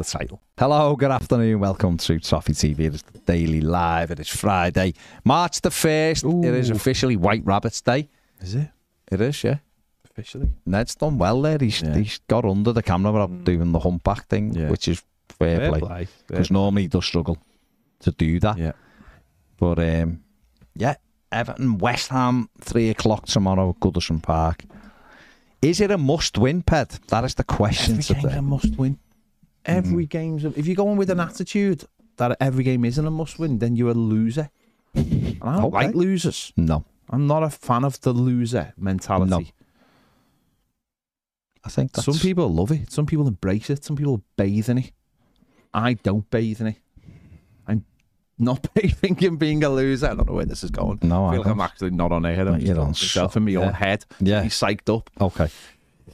The title. Hello, good afternoon. Welcome to Toffee TV. It is the Daily Live. It is Friday, March the 1st. It is officially White Rabbit's Day. Is it It is, yeah. officially? Ned's done well there. He's, Yeah. he's got under the camera without doing the humpback thing, Yeah. which is fair, Fair play. Because normally he does struggle to do that. Yeah. But um, yeah, Everton, West Ham, three o'clock tomorrow at Goodison Park. Is it a must win, Ped? That is the question Every today. a must win. Mm-hmm. Every game's a, if you go in with an attitude that every game isn't a must win, then you're a loser. And I don't Okay. like losers. No, I'm not a fan of the loser mentality. No. I think that's Some people love it. Some people embrace it. Some people bathe in it. I don't bathe in it. I'm not bathing in being a loser. I don't know where this is going. No, I I feel like I'm actually not on air. I'm Right, just on myself in my own head. Yeah. He's psyched up. okay.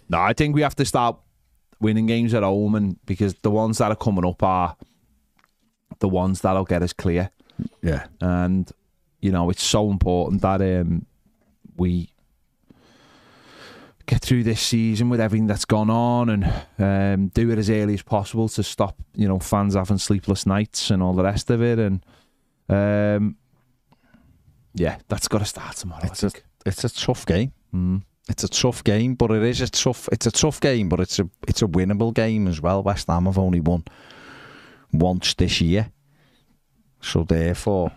No, I think we have to start winning games at home, and because the ones that are coming up are the ones that'll get us clear. Yeah, And you know, it's so important that um, we get through this season with everything that's gone on, and um, do it as early as possible to stop you know fans having sleepless nights and all the rest of it. And um, yeah, that's got to start tomorrow. It's a- it's a tough game. Mm. It's a tough game, but it is a tough. It's a tough game, but it's a it's a winnable game as well. West Ham have only won once this year, so therefore,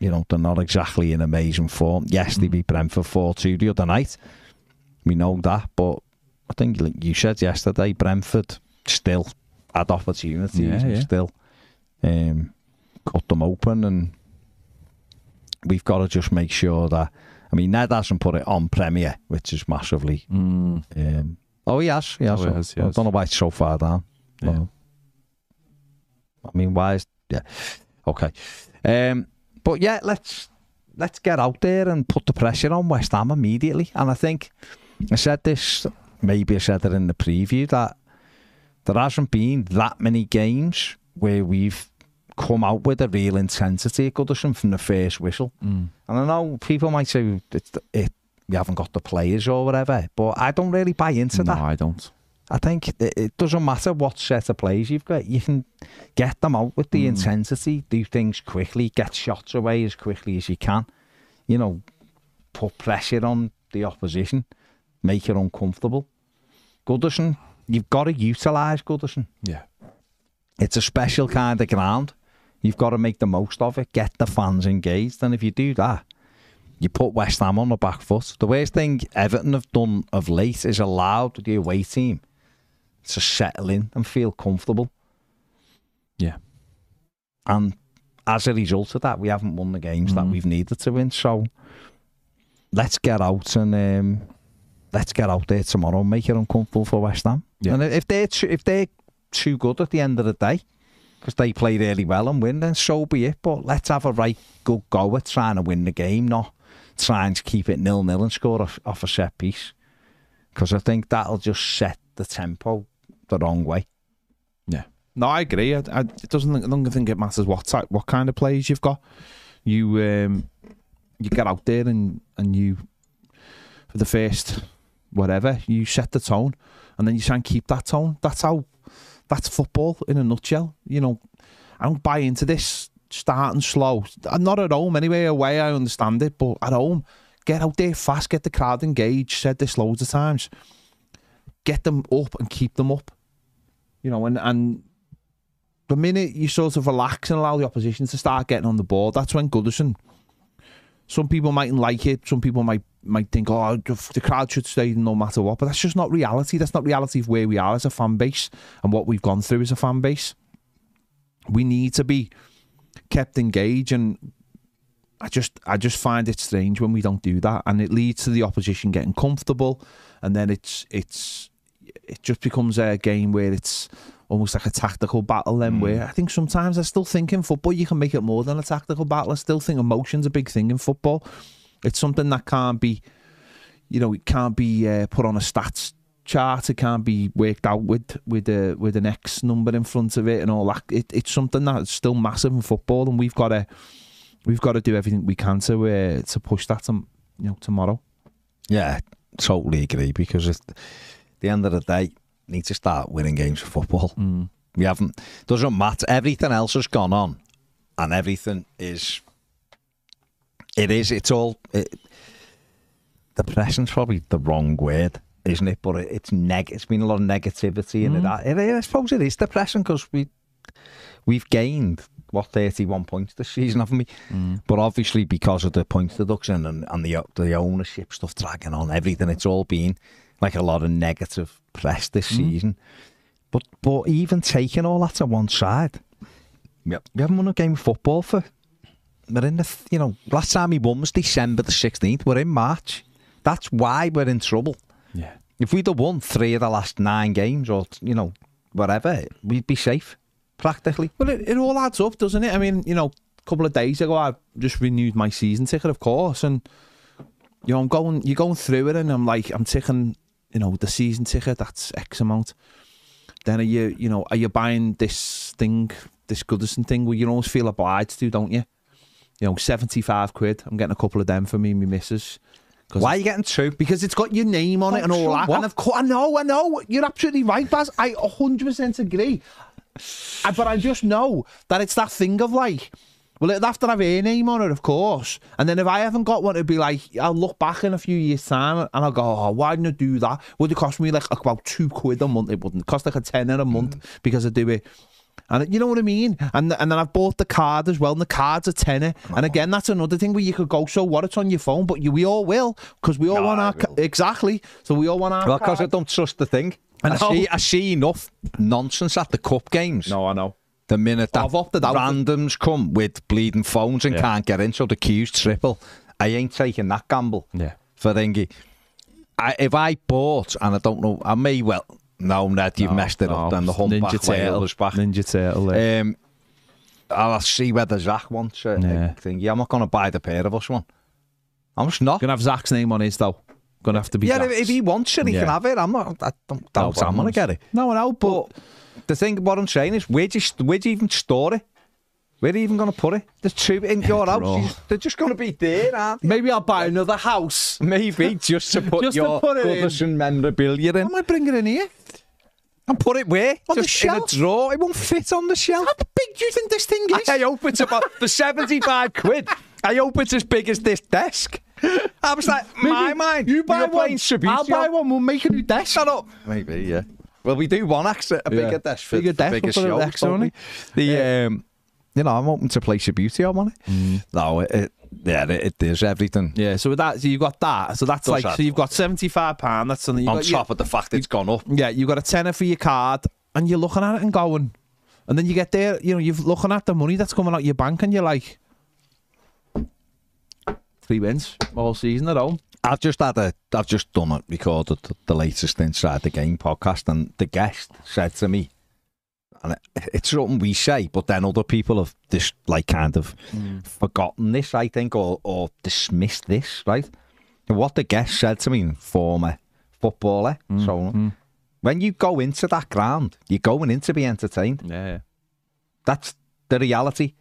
you know they're not exactly in amazing form. Yes, they beat Brentford four two the other night. We know that, but I think like you said yesterday, Brentford still had opportunities Yeah, and yeah. still um, cut them open, and we've got to just make sure that. I mean, Ned hasn't put it on Premier, which is massively. Mm. Um, oh, he has. He has. Oh, he has, he I don't know why it's so far down. Yeah. I mean, why is yeah? Okay. Um, but yeah, let's let's get out there and put the pressure on West Ham immediately. And I think I said this, maybe I said it in the preview that there hasn't been that many games where we've come out with a real intensity at Goodison from the first whistle. Mm. And I know people might say it's the, it, we haven't got the players or whatever, but I don't really buy into that. No, that. I don't. I think it, it doesn't matter what set of players you've got. You can get them out with the Mm. intensity, do things quickly, get shots away as quickly as you can. You know, put pressure on the opposition, make it uncomfortable. Goodison, you've got to utilise Goodison. Yeah. It's a special kind of ground. You've got to make the most of it, get the fans engaged, and if you do that, you put West Ham on the back foot. The worst thing Everton have done of late is allowed the away team to settle in and feel comfortable. Yeah. And as a result of that, we haven't won the games that Mhm. we've needed to win. So let's get out and um, let's get out there tomorrow and make it uncomfortable for West Ham. Yeah. And if they're too, if they're too good at the end of the day, because they play really well and win, then so be it. But let's have a right good go at trying to win the game, not trying to keep it nil nil and score off, off a set piece. Because I think that'll just set the tempo the wrong way. Yeah. No, I agree. I, I, it doesn't. I don't think it matters what type, what kind of players you've got. You um, you get out there and and you for the first whatever you set the tone, and then you try and keep that tone. That's how. That's football in a nutshell. You know, I don't buy into this starting slow. I'm not at home anyway. Away, I understand it, but at home, get out there fast, get the crowd engaged. Said this loads of times. Get them up and keep them up. You know, and and the minute you sort of relax and allow the opposition to start getting on the board, that's when Goodison. Some people mightn't like it. Some people might might think, oh, the crowd should stay no matter what. But that's just not reality. That's not reality of where we are as a fan base and what we've gone through as a fan base. We need to be kept engaged, and I just I just find it strange when we don't do that, and it leads to the opposition getting comfortable, and then it's it's it just becomes a game where it's almost like a tactical battle then where mm. I think sometimes I still think in football you can make it more than a tactical battle. I still think emotion's a big thing in football. It's something that can't be you know, it can't be uh, put on a stats chart. It can't be worked out with with a with an X number in front of it and all that. It, it's something that's still massive in football, and we've got to we've got to do everything we can to uh, to push that to, you know tomorrow. Yeah, totally agree. Because at the end of the day, need to start winning games of football. Mm. We haven't. Doesn't matter. Everything else has gone on, and everything is. It is. It's all. It, depression's probably the wrong word, isn't it? But it, it's neg. It's been a lot of negativity in Mm. it. it. I suppose it is depressing because we we've gained what thirty one points this season, haven't we? Mm. But obviously because of the points deduction and, and the the ownership stuff dragging on everything, it's all been like a lot of negative press this Mm. season. But but even taking all that to one side, yep. we haven't won a game of football for. We're in the you know last time we won was December the sixteenth. We're in March. That's why we're in trouble. Yeah. If we'd have won three of the last nine games, or you know whatever, we'd be safe practically. Well, it, it all adds up, doesn't it? I mean, you know, a couple of days ago, I just renewed my season ticket, of course, and you know, I'm going, you're going through it, and I'm like, I'm ticking, you know, the season ticket, that's X amount. Then are you, you know, are you buying this thing, this Goodison thing, where you almost feel obliged to, don't you? You know, seventy five quid. I'm getting a couple of them for me and my missus. Why are you getting two? because it's got your name on it Oh, and all that. what? And of course, I know, I know. You're absolutely right, Baz. I 100% agree. I, but I just know that it's that thing of like, well, it'd have to have a name on it, of course. And then if I haven't got one, it'd be like, I'll look back in a few years' time and I'll go, oh, why didn't I do that? Would it cost me like about two quid a month? It wouldn't. It cost like a tenner a month mm. because I do it. And you know what I mean? And and then I've bought the card as well, and the card's a tenner. And oh. again, that's another thing where you could go, so what? It's on your phone, but you, we all will because we all want our ca- exactly. So we all want our. Well, because I don't trust the thing. I I, see, I see enough nonsense at the cup games. No, I know. The minute that I've opted out. randoms come with bleeding phones and Yeah. can't get in, so the queue's triple. I ain't taking that gamble Yeah. for thingy. I, if I bought, and I don't know, I may well. No, Ned, you've No, messed it no, up. Then the humpback Ninja whale Turtle was back. Ninja Turtle. yeah. Um, I'll see whether Zach wants it. Yeah. a thing. Yeah, I'm not going to buy the pair of us one. I'm just not. Gonna have Zach's name on his though. Gonna have to be. Yeah, if, Zach's. if he wants it, he Yeah. can have it. I'm not. I don't doubt but I'm going to get it. No, no. but But the thing, what I'm saying is, where do you, where do you even store it? Where are you even going to put it? There's two in your house. Bro. They're just going to be there, aren't they? maybe I'll buy another house. Maybe just to put Just to your put it in. Goodison memorabilia in. I might bring it in here. And put it where? On the just in a shelf. drawer. It won't fit on the shelf. How big do you think this thing is? I hope it's about for 75 quid. I hope it's as big as this desk. I was like, my mind. You buy you're one. playing Subbuteo. I'll buy one. We'll make a new desk. Shut up. Maybe, yeah. Well, we do one accent, a Yeah. bigger desk for, Bigger for desk, bigger we'll put shows, desk on probably. The um, you know, I'm open to play Subbuteo on it. Mm. No, it, it yeah, it, it is everything. Yeah, so with that, so you've got that. So that's Does like, that. so you've got seventy five pound. That's something. You've On got, top of the fact it's gone up. Yeah, you've got a tenner for your card, and you're looking at it and going, and then you get there, you know, you're looking at the money that's coming out your bank, and you're like, three wins all season at home. I've just had a, I've just done it, recorded the latest Inside the Game podcast, and the guest said to me, and it's something we say, but then other people have just like kind of mm. forgotten this, I think, or, or dismissed this, right? And what the guest said to me, former footballer. Mm, so mm. when you go into that ground, you're going in to be entertained. Yeah, yeah. That's the reality.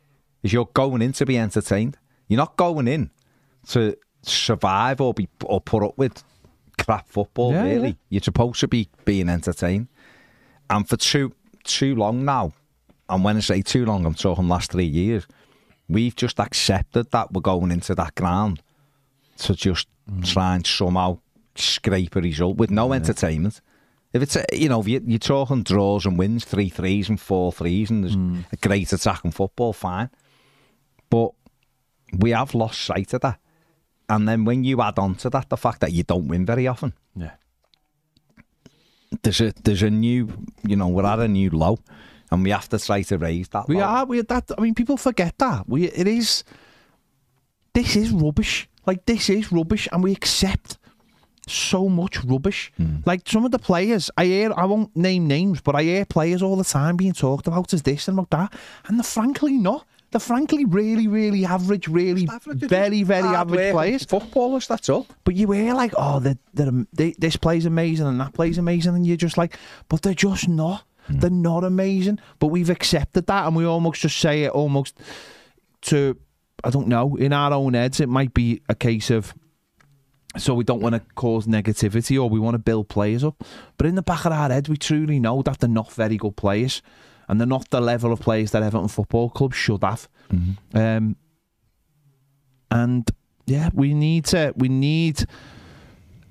Is you're going in to be entertained. You're not going in to survive or be or put up with crap football. Yeah, really, yeah. you're supposed to be being entertained. And for too too long now, and when I say too long, I'm talking last three years. We've just accepted that we're going into that ground to just mm. try and somehow scrape a result with no entertainment. If it's, a, you know, if you- you're talking draws and wins, three threes and four threes, and there's mm. a great attacking football, fine. But we have lost sight of that. And then when you add on to that the fact that you don't win very often, Yeah. There's a there's a new, you know, we're at a new low, and we have to try to raise that. We low. are. We that. I mean, people forget that. We. It is. This is rubbish. Like this is rubbish, and we accept so much rubbish. Hmm. Like some of the players, I hear. I won't name names, but I hear players all the time being talked about as this and about that, and they're frankly not. They're frankly really, really average, really very, very average players. footballers. That's all. But you hear like, oh, they're, they're, they, this play's amazing and that play's amazing, and you're just like, but they're just not. Hmm. They're not amazing. But we've accepted that, and we almost just say it almost to, I don't know, in our own heads, it might be a case of. So we don't want to cause negativity or we want to build players up. But in the back of our heads, we truly know that they're not very good players. And they're not the level of players that Everton Football Club should have. Um, and yeah, we need to. We need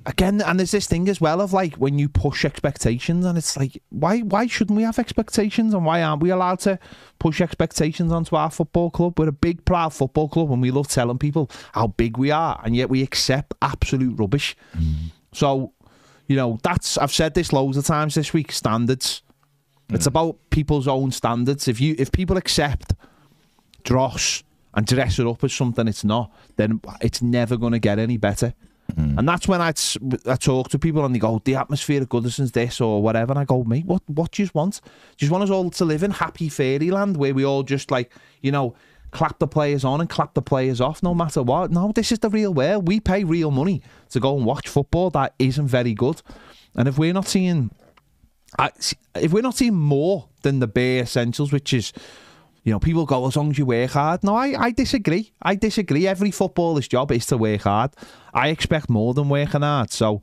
again, and there's this thing as well of like when you push expectations, and it's like, why why shouldn't we have expectations, and why aren't we allowed to push expectations onto our football club? We're a big, proud football club, and we love telling people how big we are, and yet we accept absolute rubbish. So, you know, that's I've said this loads of times this week. Standards. It's mm. about people's own standards. If you if people accept dross and dress it up as something it's not, then it's never going to get any better. Mm. And that's when I, t- I talk to people and they go, the atmosphere of Goodison's this or whatever. And I go, mate, what, what do you want? Do you want us all to live in happy fairyland where we all just like, you know, clap the players on and clap the players off no matter what? No, this is the real world. We pay real money to go and watch football that isn't very good. And if we're not seeing I, if we're not seeing more than the bare essentials, which is, you know, people go as long as you work hard. No, I, I disagree. I disagree. Every footballer's job is to work hard. I expect more than working hard. So,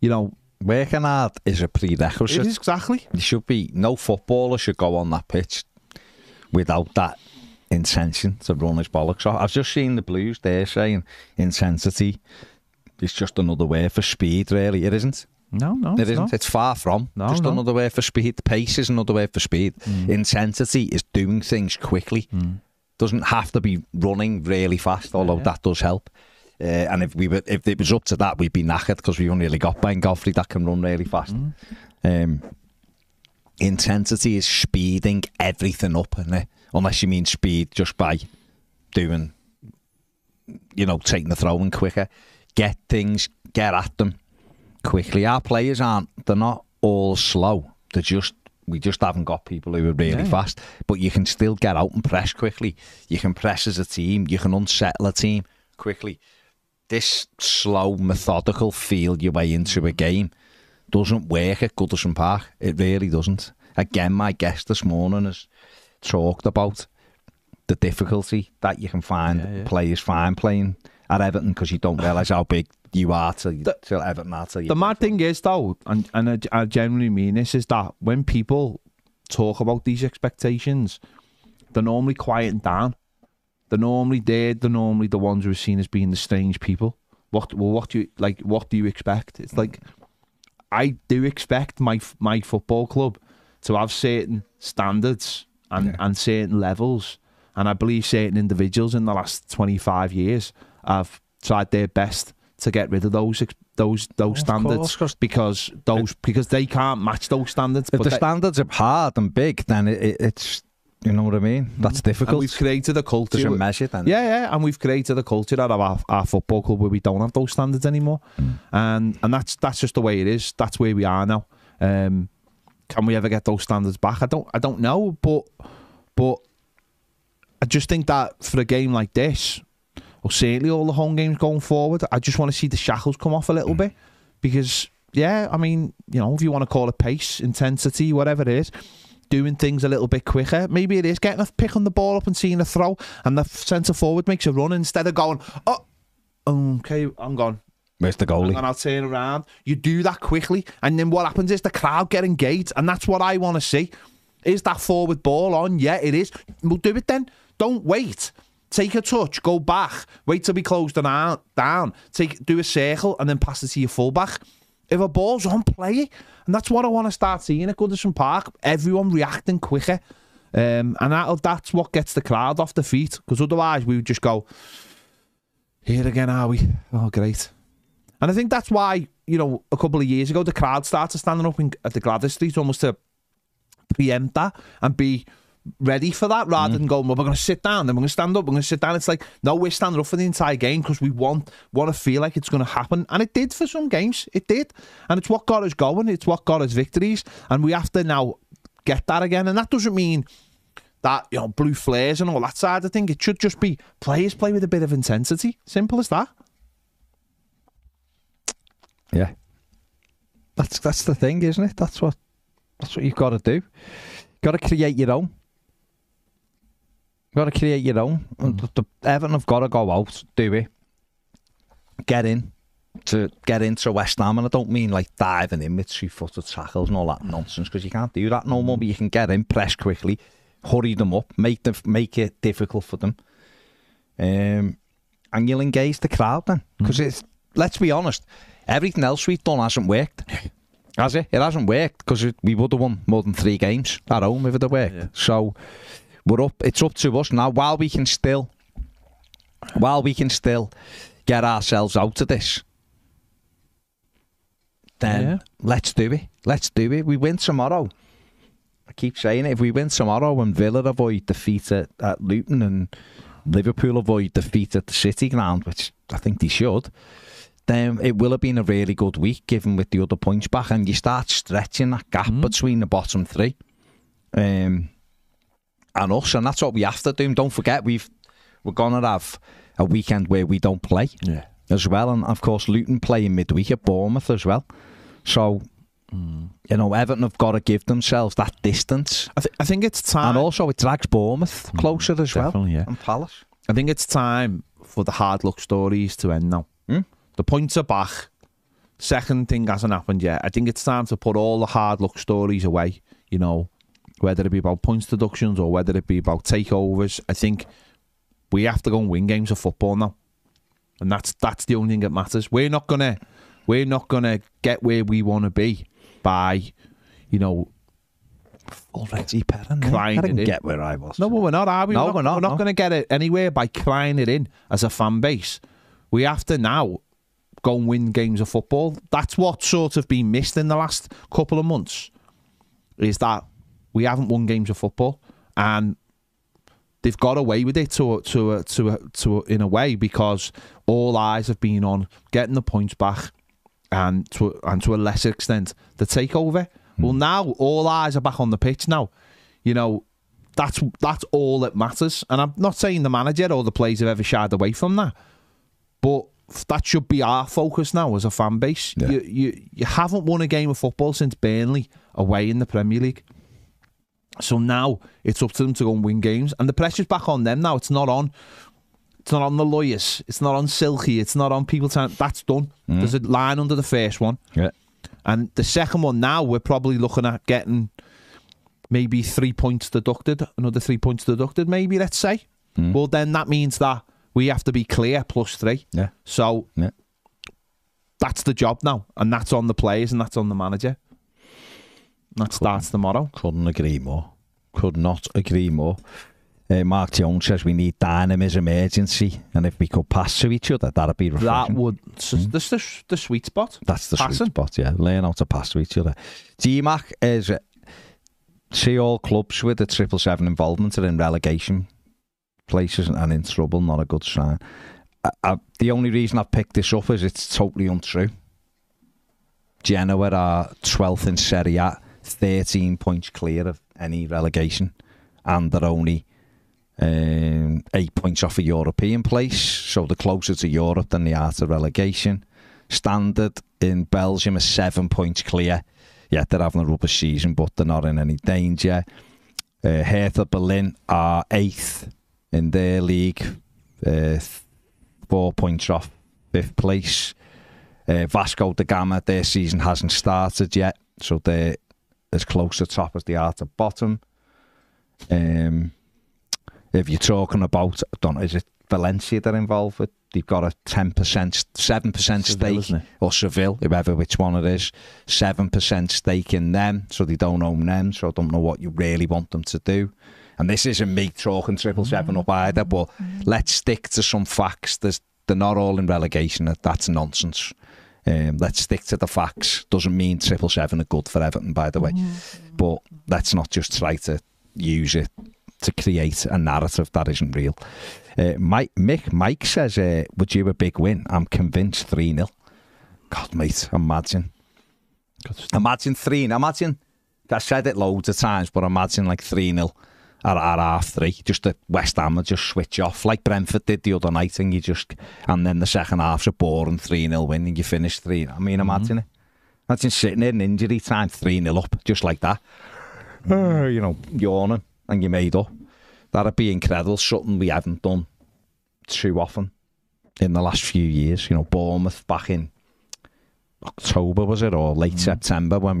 you know, Working hard is a prerequisite. it is exactly. There should be no footballer should go on that pitch without that intention to run his bollocks off. I've just seen the Blues there saying intensity is just another word for speed. Really, it isn't. No, no, It it's isn't. not. It's far from. No, Just no. Mm. another word for speed. Pace is another word for speed. Intensity is doing things quickly. Doesn't have to be running really fast, although that does help. Uh, and if we were, if it was up to that, we'd be knackered because we've only really got Ben Godfrey that can run really fast. Mm. Um, intensity is speeding everything up, is it? Unless you mean speed just by doing, you know, taking the throwing quicker. Get things, get at them quickly. Our players aren't, they're not all slow. They're just, we just haven't got people who are really Yeah. fast. But you can still get out and press quickly. You can press as a team. You can unsettle a team quickly. This slow, methodical feel your way into a game doesn't work at Goodison Park. It really doesn't. Again, my guest this morning has talked about the difficulty that you can find Yeah, yeah. players find playing at Everton because you don't realise how big you are till, you, The- till Everton are till you The mad thing is, though, and, and I, I genuinely mean this, is that when people talk about these expectations, they're normally quieting down. They're normally there. They're normally the ones who are seen as being the strange people. What? Well, what do you like? What do you expect? It's hmm. like I do expect my my football club to have certain standards and, and certain levels, and I believe certain individuals in the last twenty five years have tried their best to get rid of those those those Of standards course, 'cause- because those because they can't match those standards. If but the they- standards are hard and big, then it, it, it's you know what I mean. That's and difficult. we've created a culture. There's a measure then. Yeah, yeah, and we've created a culture out of our, our football club where we don't have those standards anymore, and and that's that's just the way it is. That's where we are now. Um, can we ever get those standards back? I don't I don't know, but but I just think that for a game like this, or certainly all the home games going forward, I just want to see the shackles come off a little mm. bit because yeah, I mean, you know, if you want to call it pace, intensity, whatever it is, doing things a little bit quicker. Maybe it is getting a pick on the ball up and seeing a throw, and the centre forward makes a run instead of going, oh, okay, I'm gone. Where's the goalie? And I'll turn around. You do that quickly, and then what happens is the crowd get engaged, and that's what I want to see. Is that forward ball on? Yeah, it is. We'll do it then. Don't wait. Take a touch, go back, wait till we close the down. Take do a circle and then pass it to your fullback. If a ball's on, play. And that's what I want to start seeing at Goodison Park. Everyone reacting quicker. Um, and that, that's what gets the crowd off the feet. Because otherwise we would just go, here again are we? Oh, great. And I think that's why, you know, a couple of years ago, the crowd started standing up in, at the Gladys Street almost to preempt that and be ready for that rather mm. than going, well, we're going to sit down, then we're going to stand up, we're going to sit down. It's like, no, we're standing up for the entire game because we want want to feel like it's going to happen. And it did for some games. It did. And it's what got us going. It's what got us victories. And we have to now get that again. And that doesn't mean that, you know, blue flares and all that side of thing. It should just be players play with a bit of intensity. Simple as that. Yeah. That's that's the thing, isn't it? That's what that's what you've got to do. You've got to create your own. You've got to create your own. Mm. The, the Everton have got to go out, do we? Get in to get into West Ham, and I don't mean like diving in with three-footed tackles and all that nonsense because you can't do that no more. But you can get in, press quickly, hurry them up, make them make it difficult for them, um, and you'll engage the crowd then. Because mm. it's let's be honest, everything else we've done hasn't worked. Has it? It hasn't worked because we would have won more than three games at home if it had worked. Yeah. So we're up. It's up to us now. While we can still, while we can still get ourselves out of this, then yeah. let's do it. Let's do it. We win tomorrow. I keep saying it. If we win tomorrow and Villa avoid defeat at, at Luton and Liverpool avoid defeat at the City ground, which I think they should, then it will have been a really good week given with the other points back and you start stretching that gap mm. between the bottom three. Um, and us, and that's what we have to do. And don't forget, we've we're gonna have a weekend where we don't play yeah. as well, and of course Luton play in midweek at Bournemouth as well. So. Mm. You know, Everton have got to give themselves that distance. I, th- I think it's time. And also, it drags Bournemouth mm, closer as well. Yeah. And Palace. I think it's time for the hard luck stories to end now. Mm? The points are back. Second thing hasn't happened yet. I think it's time to put all the hard luck stories away. You know, whether it be about points deductions or whether it be about takeovers. I think we have to go and win games of football now, and that's that's the only thing that matters. We're not gonna we're not gonna get where we want to be by, you know. Already crying I didn't get where I was. No, well, we're not, are we? No, we're not. We're not, we're not no. going to get it anywhere by crying it in as a fan base. We have to now go and win games of football. That's what sort of been missed in the last couple of months. Is that we haven't won games of football, and they've got away with it to to to to in a way because all eyes have been on getting the points back, and to and to a lesser extent the takeover. Mm. Well, now all eyes are back on the pitch now. You know, that's that's all that matters. And I'm not saying the manager or the players have ever shied away from that, but that should be our focus now as a fan base. Yeah. You, you you haven't won a game of football since Burnley away in the Premier League. So now it's up to them to go and win games, and the pressure's back on them now. It's not on. It's not on the lawyers. It's not on Silky. It's not on people. Saying, That's done. Mm. There's a line under the first one. Yeah. And the second one now we're probably looking at getting maybe three points deducted, another three points deducted, maybe let's say. Mm. Well, then that means that we have to be clear plus three. Yeah. So Yeah. that's the job now, and that's on the players and that's on the manager. That starts tomorrow. Couldn't agree more. Could not agree more. Uh, Mark Jones says we need dynamism, urgency, and if we could pass to each other, that'd be refreshing. That would. That's the, the sweet spot. That's the Passing. sweet spot, yeah. Learn how to pass to each other. GMAC is uh, see all clubs with the triple seven involvement are in relegation places and in trouble. Not a good sign. I, I, the only reason I've picked this up is it's totally untrue. Genoa are 12th in Serie A, 13 points clear of any relegation, and they're only um, eight points off a European place, so they're closer to Europe than they are to relegation. Standard in Belgium are seven points clear. Yeah, they're having a rubbish season, but they're not in any danger. Uh, Hertha Berlin are eighth in their league, uh, four points off fifth place. Uh, Vasco da Gama, their season hasn't started yet, so they're as close to top as they are to bottom. Um, if you're talking about, I don't know, is it Valencia they're involved with? They've got a 10%, 7% Seville, stake, or Seville, whoever which one it is, 7% stake in them, so they don't own them, so I don't know what you really want them to do. And this isn't me talking triple seven up either, but let's stick to some facts. There's, they're not all in relegation. That's nonsense. Um, let's stick to the facts. Doesn't mean triple seven are good for Everton, by the way. But let's not just try to use it to create a narrative that isn't real. Uh, Mike, Mick, Mike says, uh, "Would you a big win?" I'm convinced three 0 God, mate, imagine, imagine three. Imagine. I said it loads of times, but imagine like three 0 at, at half three. Just the West Ham would just switch off like Brentford did the other night, and you just and then the second half's a boring three 0 win, and you finish three. I mean, imagine mm -hmm. it. Imagine sitting in injury time three 0 up just like that. Mm -hmm. uh, you know, yawning and you made up. That'd be incredible. Something we haven't done too often in the last few years. You know, Bournemouth back in October was it or late mm -hmm. September when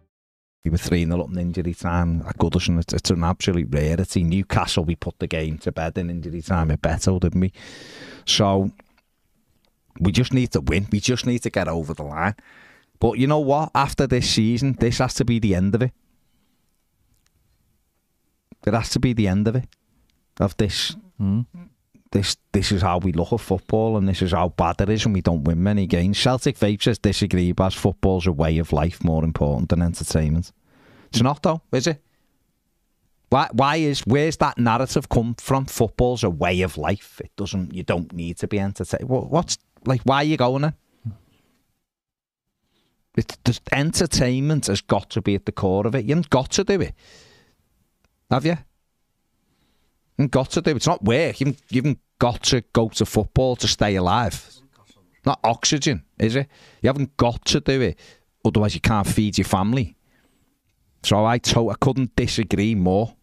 We were 3 0 up in injury time at Goodison. It's, it's an absolute rarity. Newcastle, we put the game to bed in injury time at Beto, didn't we? So we just need to win. We just need to get over the line. But you know what? After this season, this has to be the end of it. It has to be the end of it. Of this. Hmm. This this is how we look at football and this is how bad it is and we don't win many games. Celtic Vape says disagree, but football's a way of life more important than entertainment. It's not though, is it? Why why is where's that narrative come from? Football's a way of life. It doesn't you don't need to be entertained. What, what's like why are you going there? It's entertainment has got to be at the core of it. You haven't got to do it. Have you? Got to do it. It's not work. You haven't, you haven't got to go to football to stay alive. Not oxygen, is it? You haven't got to do it. Otherwise, you can't feed your family. So I, to- I couldn't disagree more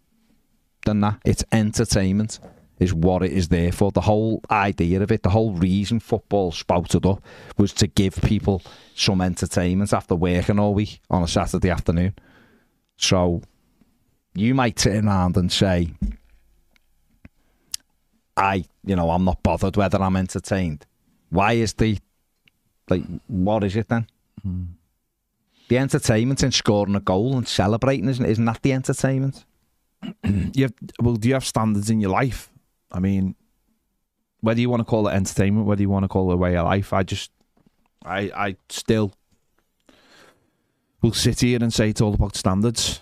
than that. It's entertainment is what it is there for. The whole idea of it, the whole reason football spouted up was to give people some entertainment after working all week on a Saturday afternoon. So you might turn around and say, I, you know, I'm not bothered whether I'm entertained. Why is the, like, what is it then? The entertainment in scoring a goal and celebrating, isn't, isn't that the entertainment? you have, well, do you have standards in your life? I mean, whether you want to call it entertainment, whether you want to call it a way of life, I just, I, I still will sit here and say it's all about standards.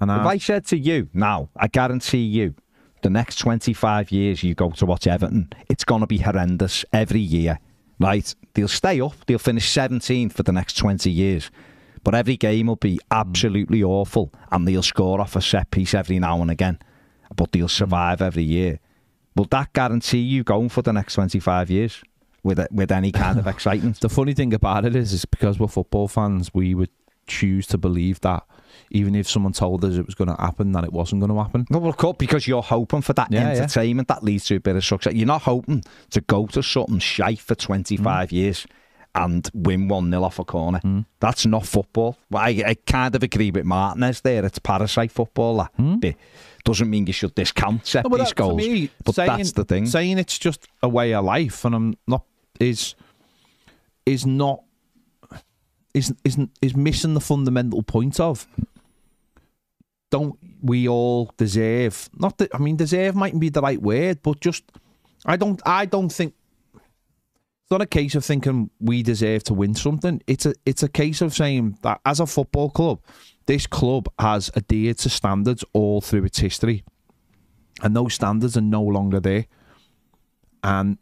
And If I, I said to you now, I guarantee you, the next 25 years you go to watch Everton, it's going to be horrendous every year. right? They'll stay up. They'll finish 17th for the next 20 years. But every game will be absolutely awful, and they'll score off a set piece every now and again. But they'll survive every year. Will that guarantee you going for the next 25 years with with any kind of excitement? The funny thing about it is, is because we're football fans, we would choose to believe that even if someone told us it was going to happen, that it wasn't going to happen. No, well, of course, because you're hoping for that Yeah, yeah. entertainment that leads to a bit of success. You're not hoping to go to something shite for 25 mm. years and win 1 0 off a corner. Mm. That's not football. I, I kind of agree with Martinez there. It's parasite football. That hmm? bit. Doesn't mean you should discount set No, but piece goals. me, but saying- that's the thing. Saying it's just a way of life, and I'm not is is not is is is missing the fundamental point of. Don't we all deserve? Not that I mean, deserve mightn't be the right word, but just I don't I don't think it's not a case of thinking we deserve to win something. It's a it's a case of saying that as a football club, this club has adhered to standards all through its history, and those standards are no longer there. And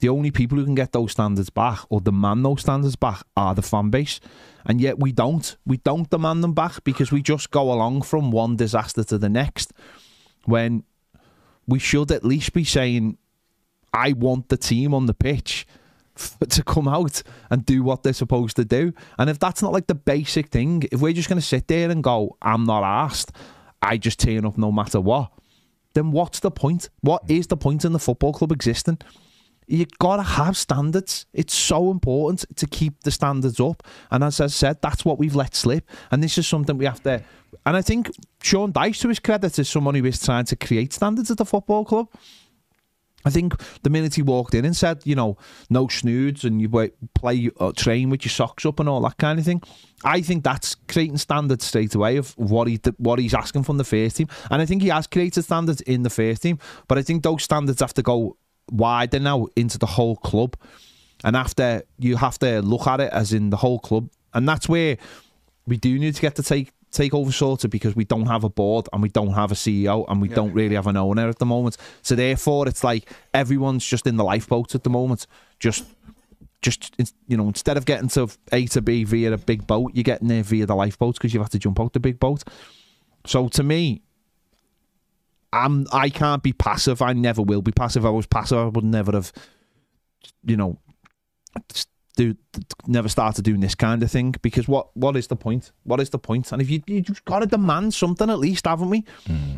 the only people who can get those standards back or demand those standards back are the fan base. And yet we don't. We don't demand them back because we just go along from one disaster to the next when we should at least be saying, I want the team on the pitch to come out and do what they're supposed to do. And if that's not like the basic thing, if we're just going to sit there and go, I'm not asked, I just turn up no matter what, then what's the point? What is the point in the football club existing? You gotta have standards. It's so important to keep the standards up. And as I said, that's what we've let slip. And this is something we have to. And I think Sean Dyche, to his credit, is someone who is trying to create standards at the football club. I think the minute he walked in and said, you know, no snoods and you play, uh, train with your socks up and all that kind of thing, I think that's creating standards straight away of what he what he's asking from the first team. And I think he has created standards in the first team, but I think those standards have to go wider now into the whole club. And after you have to look at it as in the whole club, and that's where we do need to get to take take over sorted because we don't have a board and we don't have a CEO and we don't really have an owner at the moment. So therefore, it's like everyone's just in the lifeboat at the moment. Just, just you know, instead of getting to A to B via a big boat, you're getting there via the lifeboats because you have had to jump out the big boat. So to me, I'm I can't be passive. I never will be passive. If I was passive, I would never have, you know, do never started doing this kind of thing because what what is the point? What is the point? And if you you just got to demand something at least, haven't we?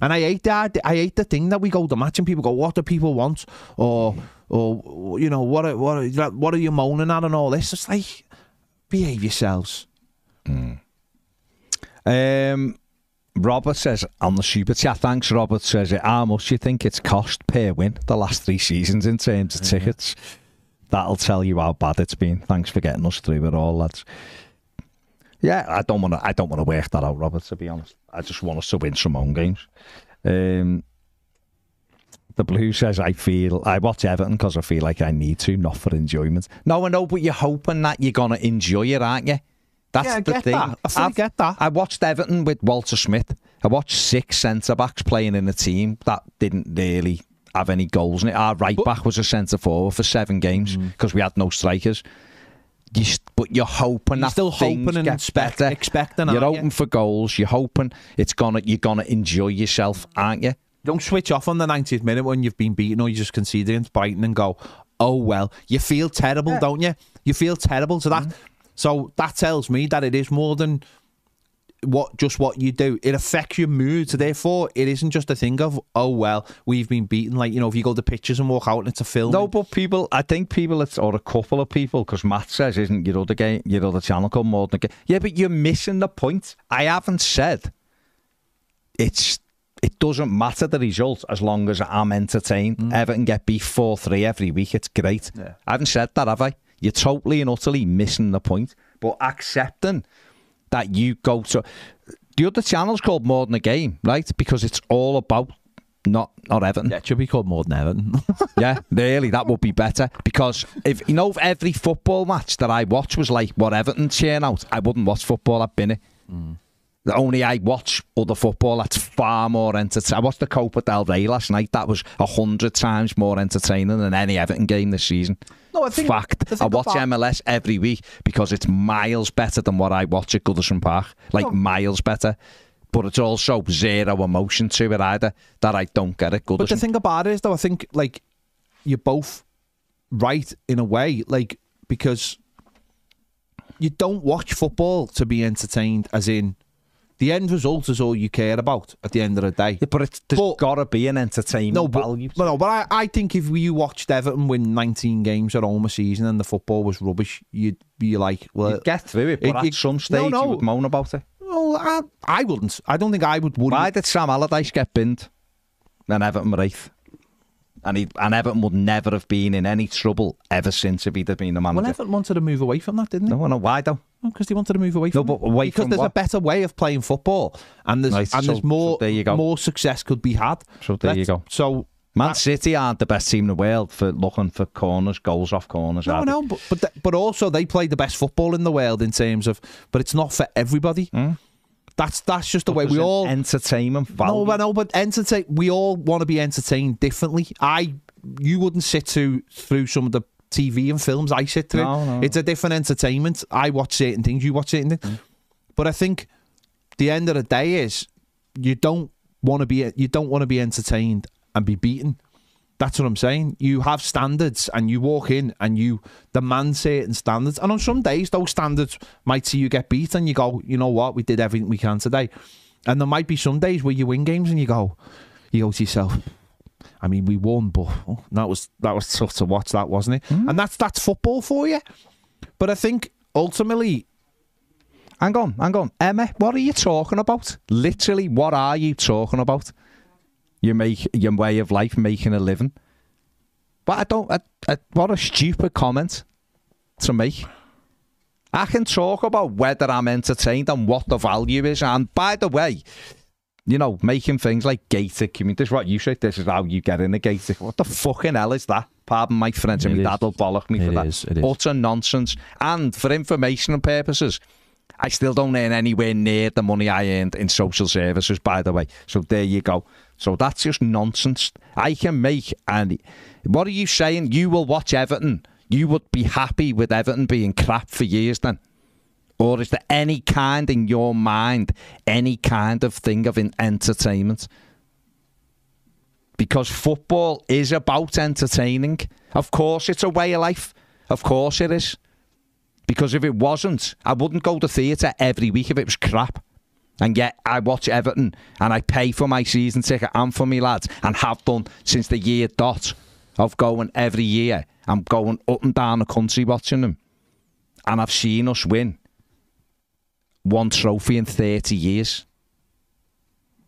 And I hate that. I hate the thing that we go to match and people go, "What do people want?" or or you know, what are, what are, what are you moaning at and all this? It's like behave yourselves. Um, Robert says on the super chat, thanks. Robert says, it. how much do you think it's cost per win the last three seasons in terms of tickets? That'll tell you how bad it's been. Thanks for getting us through it all, lads. Yeah, I don't want to. I don't want to work that out, Robert. To be honest, I just want us to win some home games. Um, the blue says, I feel I watch Everton because I feel like I need to, not for enjoyment. No, I know, but you're hoping that you're gonna enjoy it, aren't you? That's Yeah, the thing. that. I fully get that. I watched Everton with Walter Smith. I watched six centre backs playing in a team that didn't really have any goals in it. Our right back was a centre forward for seven games Mm. because we had no strikers. You, but you're hoping You're that still hoping and expect- better. expecting, You're aren't you? hoping for goals. You're hoping it's gonna. You're gonna enjoy yourself, aren't you? Don't switch off on the 90th minute when you've been beaten or you just conceded against Brighton and go, oh, well. You feel terrible, don't you? You feel terrible. So that, Mm-hmm. So that tells me that it is more than what just what you do. It affects your mood. So therefore, it isn't just a thing of, oh, well, we've been beaten. Like, you know, if you go to pictures and walk out and it's a film. No, but people, I think people, it's, or a couple of people, because Matt says, isn't your other game, your other channel called more than a game? Yeah, but you're missing the point. I haven't said it's. It doesn't matter the result as long as I'm entertained. Mm. Everton get beat 4 3 every week. It's great. Yeah. I haven't said that, have I? You're totally and utterly missing the point. But accepting that you go to. The other channel's called More Than a Game, right? Because it's all about not not Everton. Yeah, it should be called more than Everton. yeah, really, that would be better. Because if you know, if every football match that I watch was like what Everton churn out, I wouldn't watch football. I've been it. Mm. Only I watch other football that's far more entertaining. I watched the Copa del Rey last night. That was a hundred times more entertaining than any Everton game this season. No, I think fact. the I watch about- MLS every week because it's miles better than what I watch at Goodison Park. Like miles better. But it's also zero emotion to it either that I don't get at Goodison. But the thing about it is, though, I think like you're both right in a way, like because you don't watch football to be entertained, as in the end result is all you care about at the end of the day. Yeah, but it's there's got to be an entertainment no, but, value. but no, but I, I think if you watched Everton win 19 games at home a season and the football was rubbish, you'd be like, well, You'd get through it, but at some stage no, no. you would moan about it. Well, I, I wouldn't. I don't think I would worry. Why did Sam Allardyce get binned? And Everton were eighth. And, he, and Everton would never have been in any trouble ever since if he'd have been the manager. Well, Everton wanted to move away from that, didn't they? No, no, why though? Because they wanted to move away No, but away because from there's a better way of playing football, and there's Right, and so- there's more so there you go. more success could be had. So there you go. So Man City aren't the best team in the world for looking for corners, goals off corners. no, no, but but, th- but also they play the best football in the world in terms of, but it's not for everybody. Hmm? That's that's just the way we all entertainment value. No, but no, but entertain. We all want to be entertained differently. I, you wouldn't sit to through some of the TV and films I sit through. No, no. It's a different entertainment. I watch certain things. You watch certain things. Mm. But I think the end of the day is you don't want to be you don't want to be entertained and be beaten. That's what I'm saying. You have standards and you walk in and you demand certain standards. And on some days, those standards might see you get beat and you go, you know what, we did everything we can today. And there might be some days where you win games and you go, you go to yourself, I mean, we won, but oh, that was that was tough to watch, that wasn't it? Hmm. And that's that's football for you. But I think ultimately, Hang on, hang on. Emma, what are you talking about? Literally, what are you talking about? You make your way of life, making a living. But I don't. I, I, what a stupid comment to make. I can talk about whether I'm entertained and what the value is. And by the way, you know, making things like gated community. This is what you say. This is how you get in a gated. What the fucking hell is that? Pardon my French. and It my dad will bollock me It for that. is, it is. Utter nonsense. And for informational purposes, I still don't earn anywhere near the money I earned in social services, by the way. So there you go. So that's just nonsense. I can make and what are you saying? You will watch Everton. You would be happy with Everton being crap for years then? Or is there any kind in your mind, any kind of thing of in entertainment? Because football is about entertaining. Of course, it's a way of life. Of course, it is. Because if it wasn't, I wouldn't go to theatre every week if it was crap. And yet, I watch Everton and I pay for my season ticket and for my lads and have done since the year dot of going every year. I'm going up and down the country watching them. And I've seen us win one trophy in 30 years.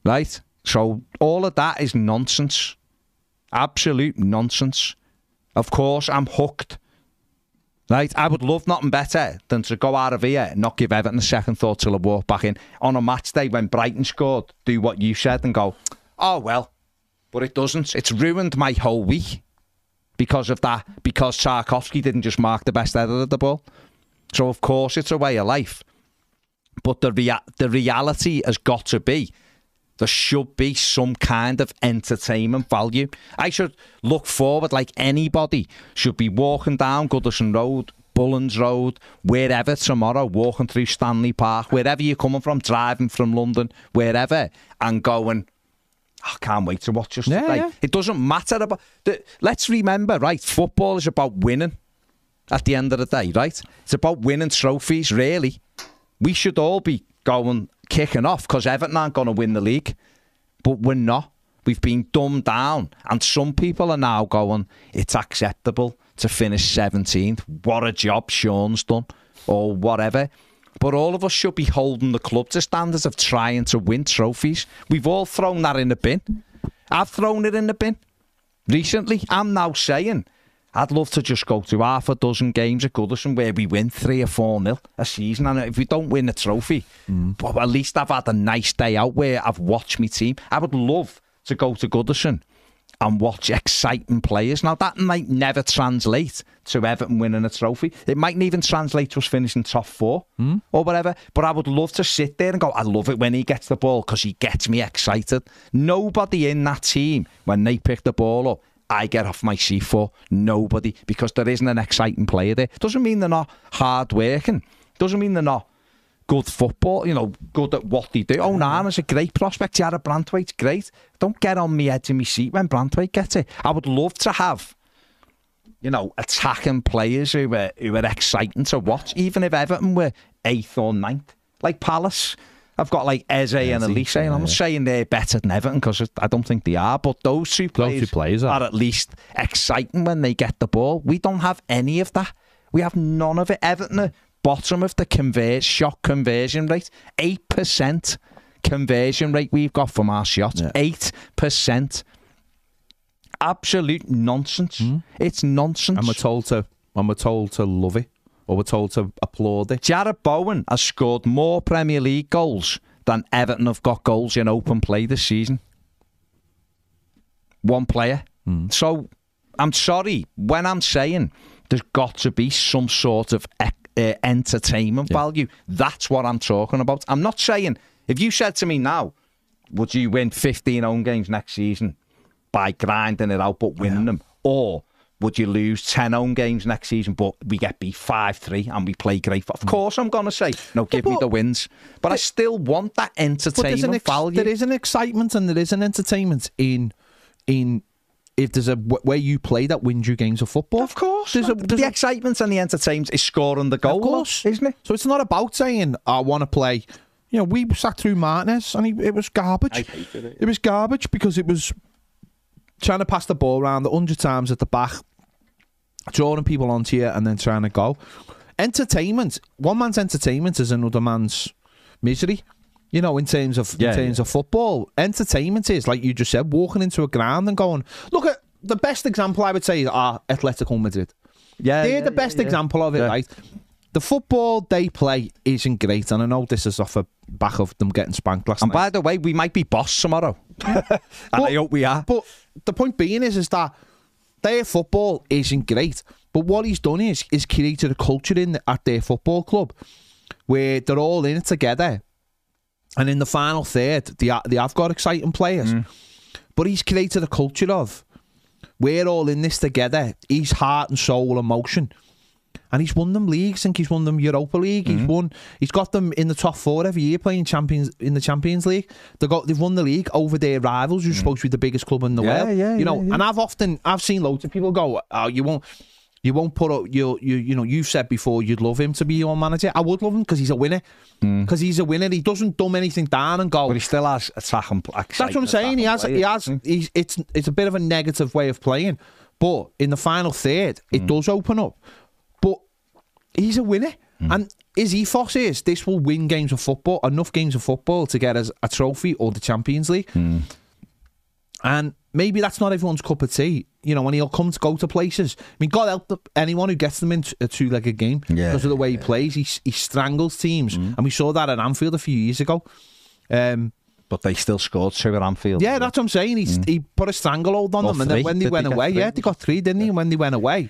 Right? So, all of that is nonsense. Absolute nonsense. Of course, I'm hooked. Right, I would love nothing better than to go out of here not give Everton a second thought till I walk back in on a match day when Brighton scored. Do what you said and go, oh well, but it doesn't. It's ruined my whole week because of that. Because Tarkowski didn't just mark the best header of the ball. So of course it's a way of life, but the rea- the reality has got to be there should be some kind of entertainment value. I should look forward like anybody should be walking down Goodison Road, Bullens Road, wherever tomorrow, walking through Stanley Park, wherever you're coming from, driving from London, wherever, and going, I can't wait to watch us Yeah, today. yeah. It doesn't matter about. The, let's remember, right? Football is about winning. At the end of the day, right? It's about winning trophies. Really, we should all be going kicking off because Everton aren't going to win the league, but we're not. We've been dumbed down, and some people are now going. It's acceptable to finish 17th. What a job Sean's done, or whatever. But all of us should be holding the club to standards of trying to win trophies. We've all thrown that in the bin. I've thrown it in the bin recently. I'm now saying I'd love to just go to half a dozen games at Goodison where we win three or four nil a season, and if we don't win a trophy, but at least I've had a nice day out where I've watched my team. I would love to go to Goodison and watch exciting players. Now, that might never translate to Everton winning a trophy. It mightn't even translate to us finishing top four Mm. or whatever. But I would love to sit there and go, I love it when he gets the ball because he gets me excited. Nobody in that team, when they pick the ball up, I get off my seat for nobody because there isn't an exciting player there. Doesn't mean they're not hard working. Doesn't mean they're not good football, you know, good at what they do. Oh, Nana's mm-hmm. a great prospect. Jarrad Branthwaite's great. Don't get on me edge of my seat when Brantwaite gets it. I would love to have, you know, attacking players who were, who were exciting to watch, even if Everton were eighth or ninth. Like Palace. I've got like Eze and Eze, Olise, and I'm not saying they're better than Everton because I don't think they are, but those two players, two players are. at least exciting when they get the ball. We don't have any of that. We have none of it. Everton are bottom of the convert shot conversion rate. Eight percent conversion rate we've got from our shots. Eight percent. Absolute nonsense. Hmm. It's nonsense. And we're told to, and we're told to love it, or we're told to applaud it. Jarrod Bowen has scored more Premier League goals than Everton have got goals in open play this season. One player. So I'm sorry when I'm saying there's got to be some sort of uh, entertainment value. That's what I'm talking about. I'm not saying if you said to me now, would you win 15 home games next season by grinding it out but winning them, or would you lose 10 home games next season but we get beat 5-3 and we play great? Of hmm. course I'm going to say, no, give me but- the wins. But I still want that But an entertainment ex- value. there is an excitement and there is an entertainment in in if there's a w- way you play that wins you games of football. Of course. There's a, there's the a- excitement and the entertainment is scoring the goal, Of course, isn't it? So it's not about saying I want to play. You know, we sat through Martinez and he, it was garbage. I hated it. It was garbage because it was trying to pass the ball around a hundred times at the back, drawing people onto you, and then trying to go. Entertainment. One man's entertainment is another man's misery. You know, in terms of Yeah, in terms of football, entertainment is like you just said, walking into a ground and going. Look at the best example I would say is ah, Atletico Madrid. Yeah, They're yeah, the best yeah, yeah. example of it, Yeah. right? The football they play isn't great, and I know this is off a back of them getting spanked last And night. And by the way, we might be boss tomorrow. and I hope we are. But the point being is, is that their football isn't great. But what he's done is, is created a culture in at their football club where they're all in it together. And in the final third, they, they have got exciting players. Mm. But he's created a culture of we're all in this together. He's heart and soul, emotion. And he's won them leagues. I think he's won them Europa League. Mm. He's won. He's got them in the top four every year playing champions in the Champions League. They got they've won the league over their rivals, who's supposed to be the biggest club in the Mm. Yeah, world. yeah, you know. yeah. And I've often I've seen loads of people go, "Oh, you won't." You won't put up you you you know you've said before you'd love him to be your manager. I would love him because he's a winner. Because he's a winner. He doesn't dumb anything down and go. Mm. But he still has attack and That's what I'm saying. He has. He has. He's, it's it's a bit of a negative way of playing, but in the final third, it does open up. He's a winner, hmm. and his ethos is this will win games of football, enough games of football to get us a trophy or the Champions League. Hmm. And maybe that's not everyone's cup of tea. You know, when he'll come to go to places. I mean, God help anyone who gets them in a two-legged game Yeah, because of the way he plays. He he strangles teams, hmm. and we saw that at Anfield a few years ago. Um, But they still scored two at Anfield. yeah, that's what I'm saying. He, he put a stranglehold on Or them, and then when they Did went they away, three? yeah, they got three, didn't he? And when they went away,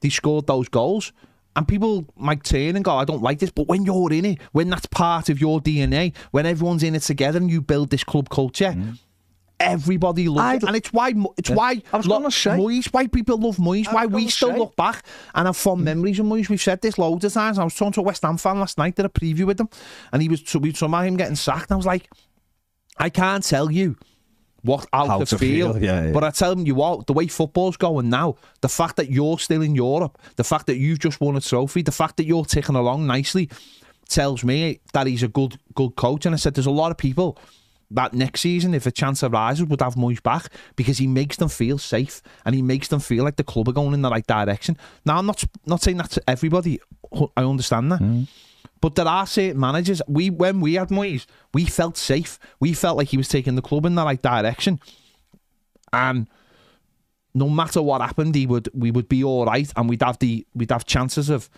they scored those goals. And people might turn and go, I don't like this. But when you're in it, when that's part of your DNA, when everyone's in it together and you build this club culture, mm. everybody loves I it. And it's why it's Yeah. why I was lo- say. Moyes, why people love Moyes, I why we still say. look back and have fond mm. memories of Moyes. We've said this loads of times. I was talking to a West Ham fan last night, did a preview with him, and he was so we talking about him getting sacked. And I was like, I can't tell you what how, How to, to feel, yeah, yeah. but I tell them you what the way football's going now, the fact that you're still in Europe, the fact that you've just won a trophy, the fact that you're ticking along nicely, tells me that he's a good good coach. And I said there's a lot of people that next season, if a chance arises, would have Moyes back because he makes them feel safe and he makes them feel like the club are going in the right direction. Now I'm not not saying that to everybody. I understand that. Mm. But there are certain managers. We when we had Moyes, we felt safe. We felt like he was taking the club in the right direction, and no matter what happened, he would we would be all right, and we'd have the we'd have chances of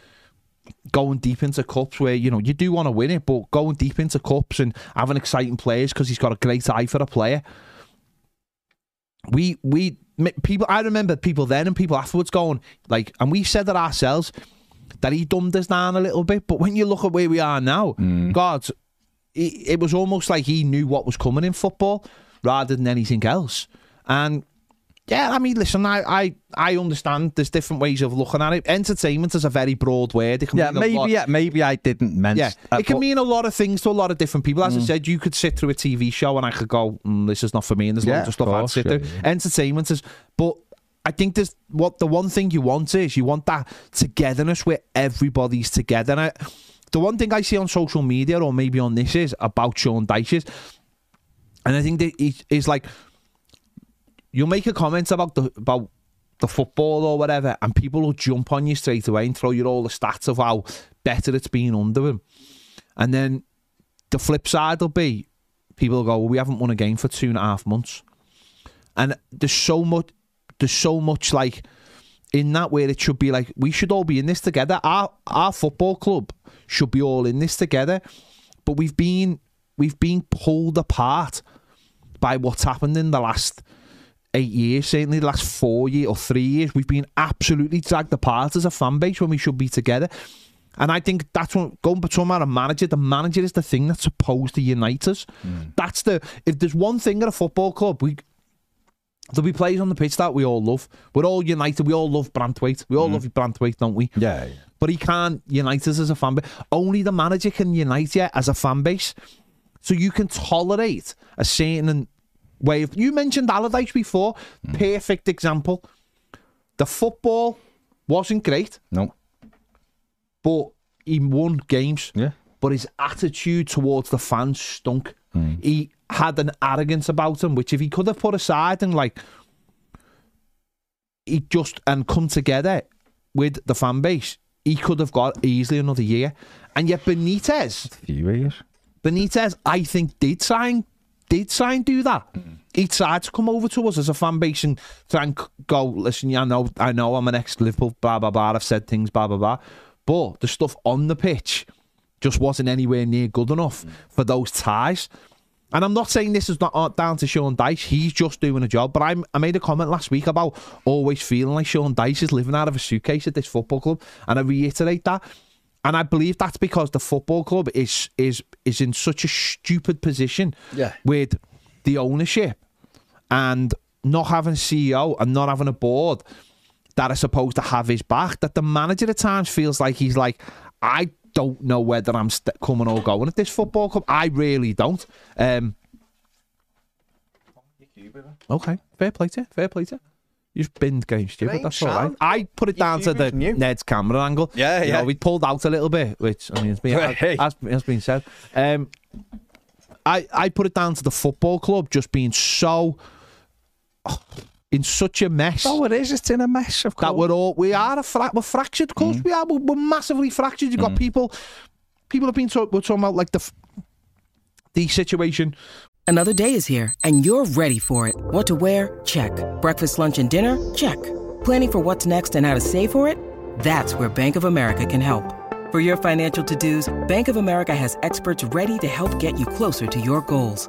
going deep into cups where you know you do want to win it, but going deep into cups and having exciting players because he's got a great eye for a player. we we people. I remember people then and people afterwards going like, and we said that ourselves that he dumbed us down a little bit. But when you look at where we are now, God, it, it was almost like he knew what was coming in football rather than anything else. And yeah, I mean, listen, I, I, I understand there's different ways of looking at it. Entertainment is a very broad word. It can Yeah, maybe lot- yeah, maybe I didn't mention. yeah, uh, it can but- mean a lot of things to a lot of different people. As I Mm. said, you could sit through a TV show and I could go, mm, "This is not for me," and there's Yeah, loads of stuff I'd sit yeah, through. yeah. Entertainment is, but I think there's what the one thing you want is you want that togetherness where everybody's together. And I, the one thing I see on social media or maybe on this is about Sean Dyche is, and I think that he is like you'll make a comment about the about the football or whatever, and people will jump on you straight away and throw you all the stats of how better it's been under him. And then the flip side will be people will go, well, we haven't won a game for two and a half months. And there's so much there's so much like in that where it should be like we should all be in this together. Our our football club should be all in this together. But we've been we've been pulled apart by what's happened in the last eight years, certainly the last four years or three years. We've been absolutely dragged apart as a fan base when we should be together. And I think that's what going about a manager. The manager is the thing that's supposed to unite us. Mm. That's the if there's one thing at a football club, we there'll be players on the pitch that we all love. We're all united. We all love Branthwaite. We all mm-hmm. love Branthwaite, don't we? Yeah, yeah. But he can't unite us as a fan base. Only the manager can unite you as a fan base. So you can tolerate a certain way of. You mentioned Allardyce before. Mm. Perfect example. The football wasn't great. No. But he won games. Yeah. But his attitude towards the fans stunk. Mm. He had an arrogance about him, which if he could have put aside and like he just and come together with the fan base, he could have got easily another year. And yet Benitez, few years. Benitez, I think did sign did sign do that. Mm-hmm. He tried to come over to us as a fan base and try and go, listen, yeah, I know, I know, I'm an ex Liverpool, blah blah blah. I've said things, blah blah blah. But the stuff on the pitch just wasn't anywhere near good enough mm. for those ties. And I'm not saying this is not uh, down to Sean Dyche. He's just doing a job. But I, I made a comment last week about always feeling like Sean Dyche is living out of a suitcase at this football club, and I reiterate that. And I believe that's because the football club is is is in such a stupid position Yeah. with the ownership and not having a CEO and not having a board that are supposed to have his back. That the manager at times feels like he's like, I don't know whether I'm st- coming or going at this football club. I really don't. Um, okay, fair play to you, fair play to you. You've been getting stupid. That's all right. I put it down to the new. Ned's camera angle. Yeah, You yeah. know, we pulled out a little bit, which I mean, it's been Hey. has, has been said. Um, I I put it down to the football club just being so in such a mess Oh, it is. It's in a mess, of course. that we're all we are a fra- we're fractured. Of course mm. we are. We're, we're massively fractured. You've got mm. people. People have been talk, we're talking about like the f- the situation. Another day is here, and you're ready for it. What to wear? Check. Breakfast, lunch, and dinner? Check. Planning for what's next and how to save for it? That's where Bank of America can help. For your financial to-dos, Bank of America has experts ready to help get you closer to your goals.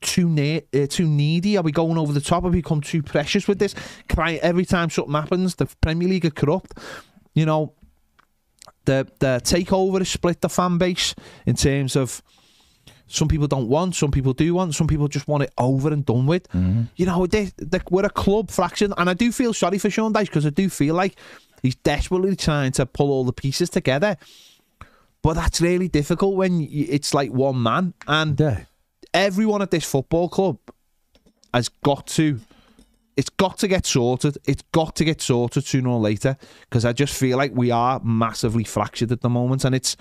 too ne- uh, too needy? Are we going over the top? Have we become too precious with this? I, every time something happens, the Premier League are corrupt. You know, the the takeover has split the fan base in terms of some people don't want, some people do want, some people just want it over and done with. You know, they, they, we're a club fraction, and I do feel sorry for Sean Dyche because I do feel like he's desperately trying to pull all the pieces together. But that's really difficult when it's like one man, and everyone at this football club has got to. It's got to get sorted. It's got to get sorted sooner or later because I just feel like we are massively fractured at the moment, and it's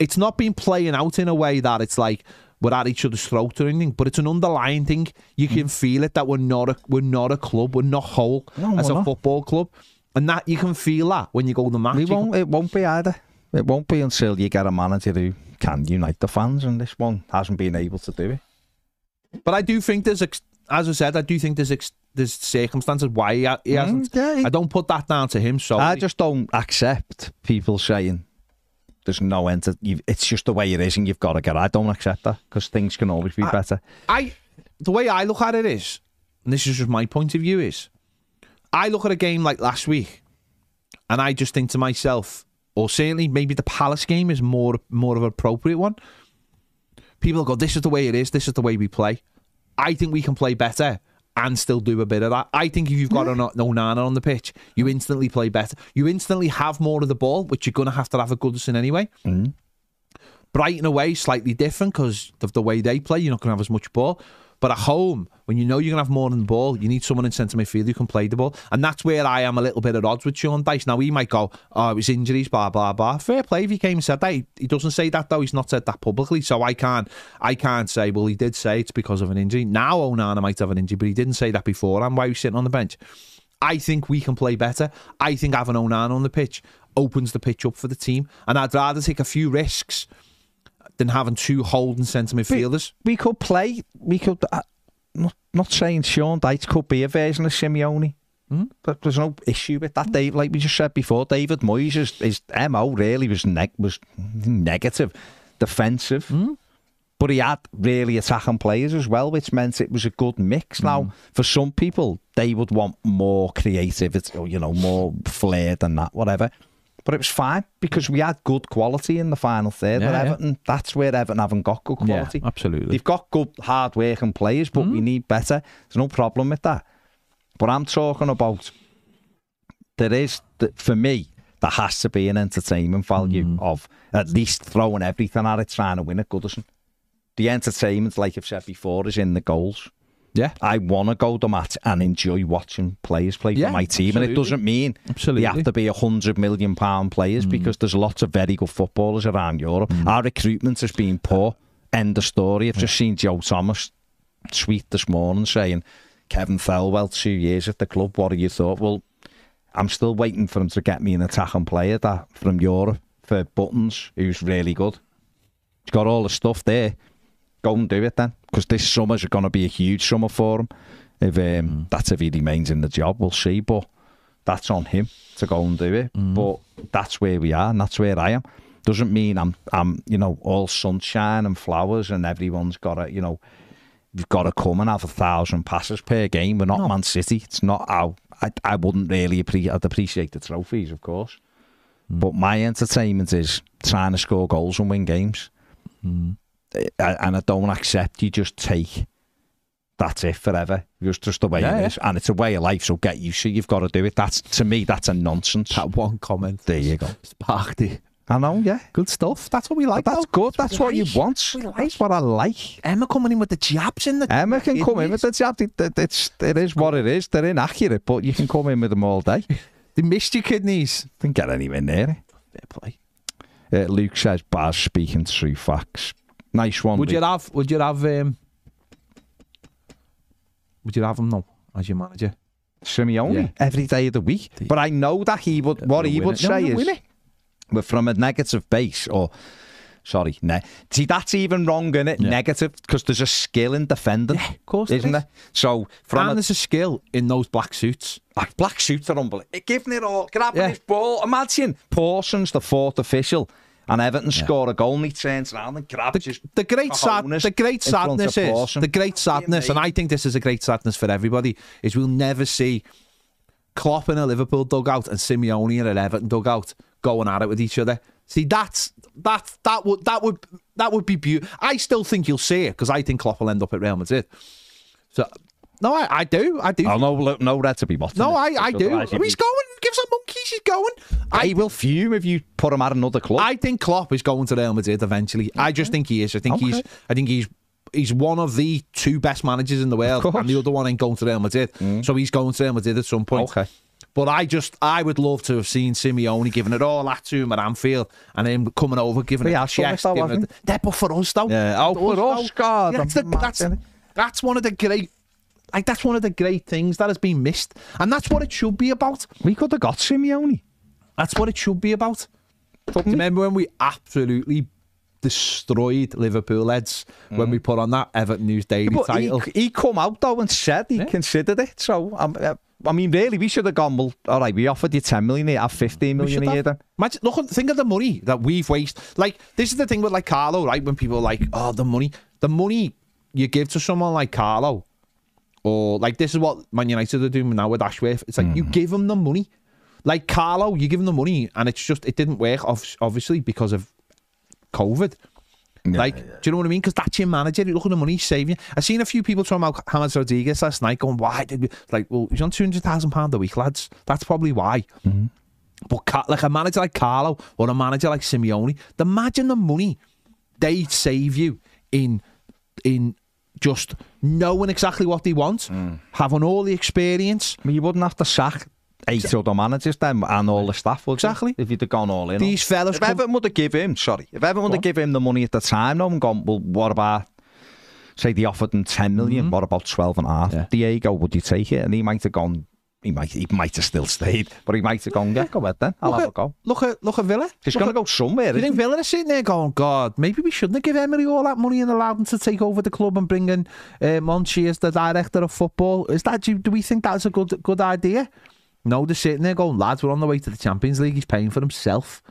it's not been playing out in a way that it's like we're at each other's throat or anything, but it's an underlying thing. You can mm. feel it that we're not a we're not a club, we're not whole No, as a not. football club, and that you can feel that when you go to the match. We won't. It won't be either. It won't be until you get a manager who can unite the fans, and this one hasn't been able to do it. But I do think there's, ex- as I said, I do think there's ex- there's circumstances why he, ha- he mm, hasn't. I don't put that down to him. So I just don't accept people saying there's no end to. You've, it's just the way it is, and you've got to get. I don't accept that because things can always be better. I the way I look at it is, and this is just my point of view is, I look at a game like last week, and I just think to myself, or certainly maybe the Palace game is more more of an appropriate one. People go, this is the way it is. This is the way we play. I think we can play better and still do a bit of that. I think if you've got an Onana on the pitch, you instantly play better. You instantly have more of the ball, which you're going to have to have a Goodison anyway. Mm. Brighton away slightly different because of the way they play. You're not going to have as much ball. But at home, when you know you're going to have more than the ball, you need someone in centre midfield who can play the ball. And that's where I am a little bit at odds with Sean Dyche. Now, he might go, oh, it was injuries, blah, blah, blah. Fair play if he came and said that. He, doesn't say that, though. He's not said that publicly. So I can't I can't say, well, he did say it's because of an injury. Now Onana might have an injury, but he didn't say that before. And why he was sitting on the bench. I think we can play better. I think having Onana on the pitch opens the pitch up for the team. And I'd rather take a few risks than having two holding centre midfielders. We could play. We could. Uh, not, not saying Sean Dyche could be a version of Simeone. Hmm? But there's no issue with that, Dave. Like we just said before, David Moyes, his, his MO really was neg- was negative, defensive. Hmm? But he had really attacking players as well, which meant it was a good mix. Hmm. Now, for some people, they would want more creativity, or, you know, more flair than that, whatever. But it was fine because we had good quality in the final third. Yeah, yeah. Everton, that's where Everton haven't got good Yeah, quality. absolutely. They've got good, hard working players, but we mm. need better. There's no problem with that. But I'm talking about there is, for me, there has to be an entertainment value mm. of at least throwing everything at it, trying to win it, Goodison. The entertainment, like I've said before, is in the goals. Yeah. I want to go to match and enjoy watching players play Yeah, for my team. And it doesn't mean Absolutely. they have to be a hundred million pound players mm. because there's lots of very good footballers around Europe. Mm. Our recruitment has been poor. End of story. I've just seen Joe Thomas tweet this morning saying Kevin Thelwell two years at the club. What do you thought? Well, I'm still waiting for him to get me an attacking player that from Europe for Buttons, who's really good. He's got all the stuff there. Go and do it then, because this summer's going to be a huge summer for him. If um, that's if he remains in the job, we'll see. But that's on him to go and do it. But that's where we are, and that's where I am. Doesn't mean I'm, I'm, you know, all sunshine and flowers, and everyone's got to, you know, you've got to come and have a thousand passes per game. We're not Man City. It's not how I, I wouldn't really appreciate. I'd appreciate the trophies, of course. But my entertainment is trying to score goals and win games. Uh, And I don't accept you just take that's it forever. It's just the way Yeah, it yeah. And it's a way of life, so get used to it. You've got to do it. That's to me, that's a nonsense. That one comment. There you go. Sparked it. I know, yeah. Good stuff. That's what we like. But that's though. good. That's what you like. want. That's what I like. Emma coming in with the jabs in the. Emma can come in with the jabs. It, it, it's, it is what it is. They're inaccurate, but you can come in with them all day. They missed your kidneys. Didn't get anywhere near it. Fair play. Uh, Luke says, Baz speaking true facts. Nice one. Would you have? Would you have? Um, would you have him now as your manager? Simeone Yeah. every day of the week. But I know that he would. What he would it. Say is, we're from a negative base, or sorry, ne- see that's even wrong, is it? Yeah. Negative because there's a skill in defending, Yeah, of course there isn't is. there? So from and a, there's a skill in those black suits. like, black suits are unbelievable. Giving it all, grabbing Yeah. his ball. Imagine Parsons, the fourth official. And Everton score a goal and he turns around and grabs his the great sad, the great in front of sadness is the great sadness, and I think this is a great sadness for everybody. Is we'll never see Klopp in a Liverpool dugout and Simeone in an Everton dugout going at it with each other. See, that's that that would that would that would be beautiful. I still think you'll see it because I think Klopp will end up at Real Madrid. So. No, I, I do. I do. Oh, no, no, red to be watching. No, I, I do. He's going. Give some monkeys. He's going. I will fume if you put him at another club. I think Klopp is going to Real Madrid eventually. I just think he is. I think he's. I think he's. He's one of the two best managers in the world, and the other one ain't going to Real Madrid. Mm. So he's going to Real Madrid at some point. Okay. But I just, I would love to have seen Simeone giving it all that to him at Anfield, and him coming over giving But it he a chest. giving it, yeah, but for us though. Yeah. Oh, for us, God, Yeah, that's, the, that's, that's one of the great. Like that's one of the great things that has been missed, and that's what it should be about. We could have got Simeone. That's what it should be about. Remember when we absolutely destroyed Liverpool heads when we put on that Everton News Daily Mm. But title? he, he come out though and said he considered it. So um, uh, I mean, really, we should have gone. Well, all right, we offered you ten million, here, have fifteen We a year. Then Imagine, look, think of the money that we've wasted. Like this is the thing with like Carlo, right? When people are like, "Oh, the money, the money you give to someone like Carlo," or like this is what Man United are doing now with Ashworth. It's like you Mm. give him the money, like Carlo, you give him the money, and it's just it didn't work, ob- obviously because of COVID. like, do you know what I mean? Because that's your manager. Look at the money he's saving. I seen a few people talking about James Rodriguez last night, going, "Why did we?" Like, well, he's on two hundred thousand pound a week, lads. That's probably why. But like a manager like Carlo or a manager like Simeone, imagine the money they save you in in just knowing exactly what they want, hmm. having all the experience. I mean, you wouldn't have to sack eight other managers then and all the staff, would you? Exactly. If you'd have gone all in. These fellas If come- Everton would have give him, sorry, if Everton would have give him the money at the time, no, and gone, well, what about? Say they offered him ten million, mm-hmm. what about twelve and a half? Diego, would you take it? And he might have gone. He might, he might have still stayed, but he might have gone. Yeah, go ahead then. I'll Look have at, a go. look at look at Villa. He's going to go somewhere. Do you think? Villa are sitting there going, God, maybe we shouldn't have given Emery all that money and allowed him to take over the club and bring in uh, Monchi as the director of football? Is that do, do we think that's a good good idea? No, they're sitting there going, lads, we're on the way to the Champions League. He's paying for himself.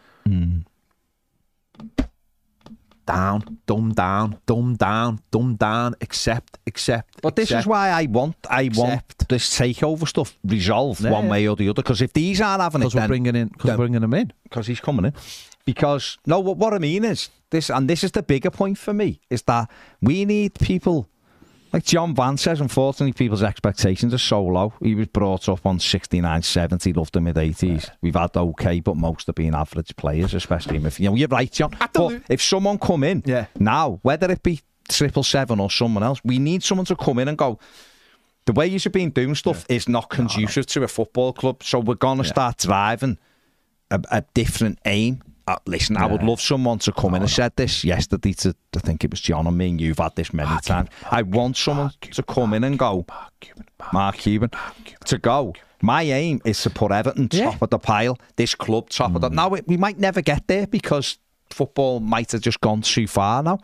Down, dumb down, dumb down, dumb down. Accept, accept. But this is why I want I want this takeover stuff resolved Yeah, one way or the other. Because if these aren't having it, because we're bringing in because we're bringing him in. because he's coming in. Because no, what, what I mean is this, and this is the bigger point for me, is that we need people like John Van says. Unfortunately, people's expectations are so low. He was brought up on 69, 70, loved the mid 80s. We've had okay, but most have been average players, especially if you know you're right, John. But if someone come in Yeah. now, whether it be triple seven or someone else, we need someone to come in and go. The way you've been doing stuff is not conducive to a football club, so we're gonna start driving a, a different aim. Uh, listen, I would love someone to come in and said this yesterday to, I think it was John and me, and you've had this many times. I want someone to come in and go, Mark Cuban, to go. My aim is to put Everton top of the pile, this club top of the. Now, we- we might never get there because football might have just gone too far now.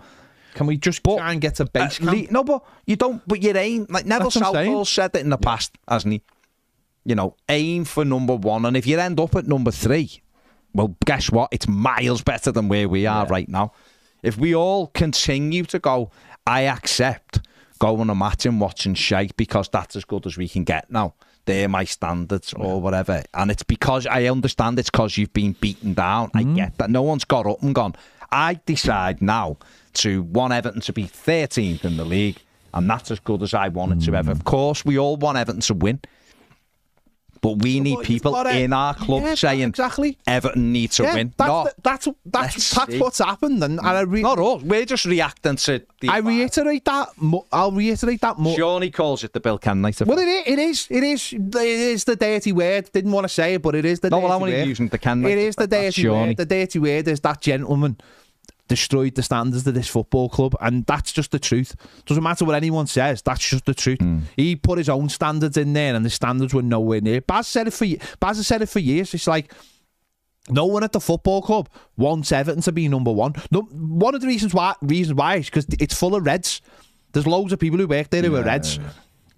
Can we just try and get a base le- camp? no, but you don't. But your aim, like Neville That's what I'm saying. Southall said it in the past, hasn't he? You know, aim for number one, and if you end up at number three, well, guess what? It's miles better than where we are right now. If we all continue to go, I accept going a match and watching shite because that's as good as we can get now. They're my standards or whatever. And it's because I understand it's because you've been beaten down. I mm. get that. No one's got up and gone. I decide now to want Everton to be 13th in the league, and that's as good as I want it to ever. Mm. Of course, we all want Everton to win. But we need you've people gotta- in our club Yeah, saying exactly. Everton need to Yeah, win. That's Not- the- that's that's that's what's happened, and, and I re- not us. We're just reacting to. The I reiterate that. Mo- I'll reiterate that more. Shawnee calls it the Bill effect. Well, it is, it is. It is. It is the dirty word. Didn't want to say it, but it is the No, dirty well, I'm only word. using the Kenwright It is the dirty word. The dirty word is that gentleman destroyed the standards of this football club, and that's just the truth. Doesn't matter what anyone says. That's just the truth. Hmm. He put his own standards in there, and the standards were nowhere near. Baz said it for Baz has said it for years. It's like. No one at the football club wants Everton to be number one. No, one of the reasons why reasons why is because it's full of Reds. There's loads of people who work there who are Reds.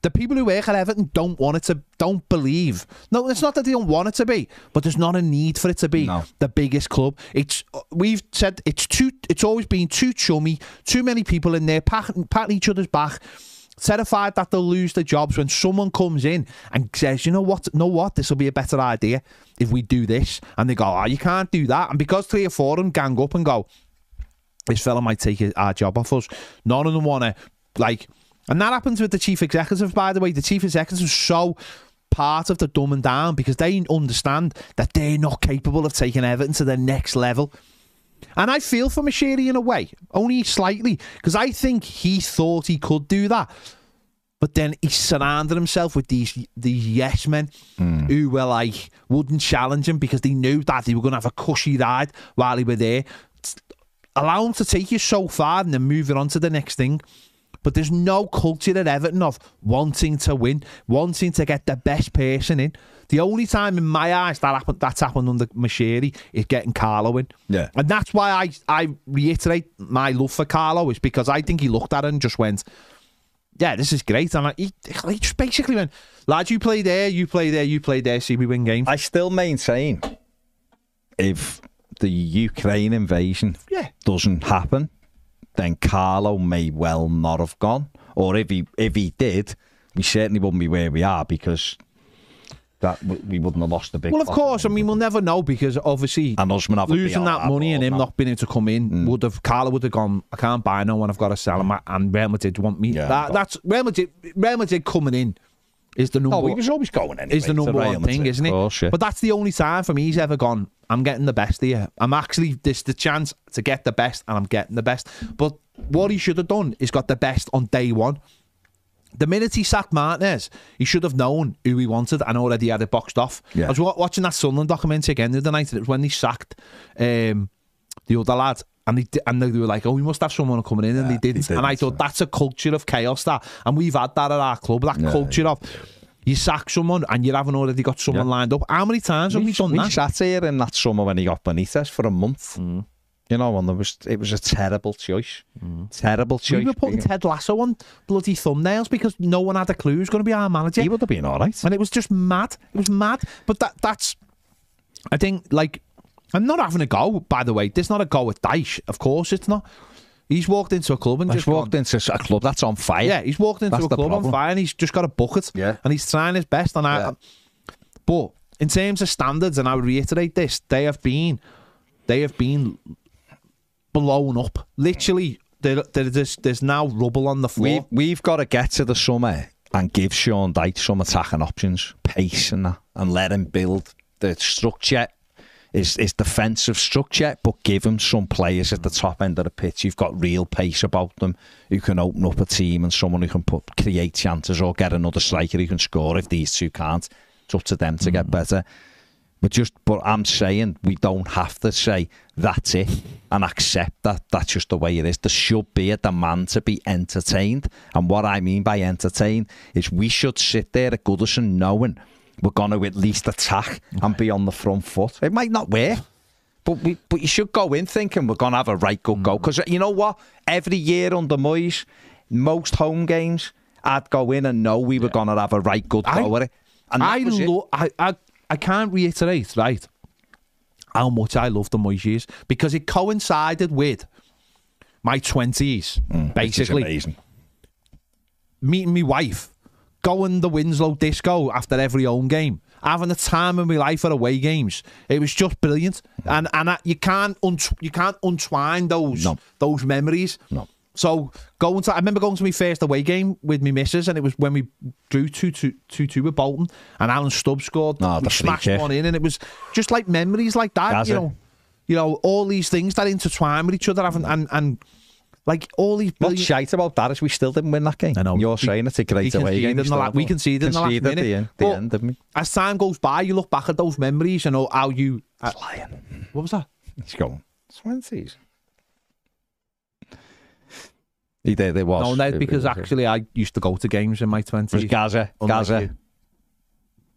The people who work at Everton don't want it to, don't believe. No, it's not that they don't want it to be, but there's not a need for it to be the biggest club. It's we've said it's too. It's always been too chummy. Too many people in there patting, patting each other's back. Terrified that they'll lose their jobs when someone comes in and says, "You know what? Know what? This will be a better idea if we do this." And they go, "Oh, you can't do that." And because three or four of them gang up and go, this fella might take our job off us. None of them want to, like, and that happens with the chief executive, by the way. The chief executive is so part of the dumb and down because they understand that they're not capable of taking Everton to the next level. And I feel for Moshiri in a way, only slightly, because I think he thought he could do that. But then he surrounded himself with these these yes men hmm. who were like wouldn't challenge him because they knew that they were going to have a cushy ride while he were there allow him to take you so far and then move it on to the next thing. But there's no culture at Everton of wanting to win, wanting to get the best person in. The only time in my eyes that happened, that's happened under Moshiri is getting Carlo in. Yeah. And that's why I, I reiterate my love for Carlo is because I think he looked at it and just went, yeah, this is great. And I, he, he just basically went, lads, you play there, you play there, you play there, see we win games. I still maintain if the Ukraine invasion Yeah. doesn't happen, then Carlo may well not have gone. Or if he if he did, we certainly wouldn't be where we are because that we wouldn't have lost the big. Well, of course. I mean, we'll never know because obviously And losing be that money and him now. not being able to come in mm. would have Carlo would have gone. I can't buy no one. I've got to sell him. And Real Madrid want me. Yeah, that, that's Real Madrid. Real Madrid coming in is the number. Oh, he was always going anyway. is the number one thing, Madrid, isn't of it? course, yeah. But that's the only time for me he's ever gone. I'm getting the best here. I'm actually this the chance to get the best, and I'm getting the best. But what he should have done is got the best on day one. The minute he sacked Martinez, he should have known who he wanted and already had it boxed off. Yeah. I was watching that Sunderland documentary again the other night, and it was when he sacked um, the other lad. And they, and they were like, oh, we must have someone coming in, and they didn't. and I thought, that's a culture of chaos, that. And we've had that at our club, that Yeah, culture of you sack someone and you haven't already got someone lined up. How many times have we done we that? sat here in that summer when he got Benitez for a month. Mm. You know, and there was it was a terrible choice. Terrible choice. We were putting Ted Lasso on bloody thumbnails because no one had a clue who's going to be our manager. He would have been all right. And it was just mad. It was mad. But that that's, I think, like, I'm not having a go, by the way. There's not a go at Dyche. Of course it's not. He's walked into a club and He's just walked gone- into a club that's on fire. Yeah, he's walked into That's a club on fire and he's just got a bucket. Yeah. And he's trying his best. And I, Yeah. but in terms of standards, and I would reiterate this, they have been, they have been blown up. Literally, there, there, there's, there's now rubble on the floor. We've, we've got to get to the summer and give Sean Dyche some attacking options, pace and that, and let him build the structure. Is is defensive structure, but give him some players at the top end of the pitch who've got real pace about them, who can open up a team and someone who can put create chances or get another striker who can score if these two can't. It's up to them to get mm. better. But just, but I'm saying we don't have to say that's it and accept that that's just the way it is. There should be a demand to be entertained, and what I mean by entertained is we should sit there at Goodison knowing we're going to at least attack and be on the front foot. It might not work. But we, but you should go in thinking we're going to have a right good go because you know what? Every year under Moyes, most home games, I'd go in and know we were going to have a right good I- go at it. And I, lo- I, I, I can't reiterate, right, how much I love the Moyes years because it coincided with my 20s, Mm, basically. Meeting my wife, going the Winslow disco after every home game, having the time of my life at away games. It was just brilliant. And and I, you can't unt- you can't untwine those those memories. No. So going to, I remember going to my first away game with my missus, and it was when we drew 2 2 2 2 with Bolton, and Alan Stubbs scored. Oh, we the free smashed one in, and it was just like memories like that. That's you it. know, you know, all these things that intertwine with each other, and and, and like all these. What's shite about that is we still didn't win that game. I know. You're saying it's a great away game. la- we don't. conceded in the last at minute. the end, the end, didn't we? As time goes by, you look back at those memories and know how you. Uh, What was that? He's going. Twenties. He did. It was. No, no, because it was- actually I used to go to games in my twenties. It was Gazza. Gazza.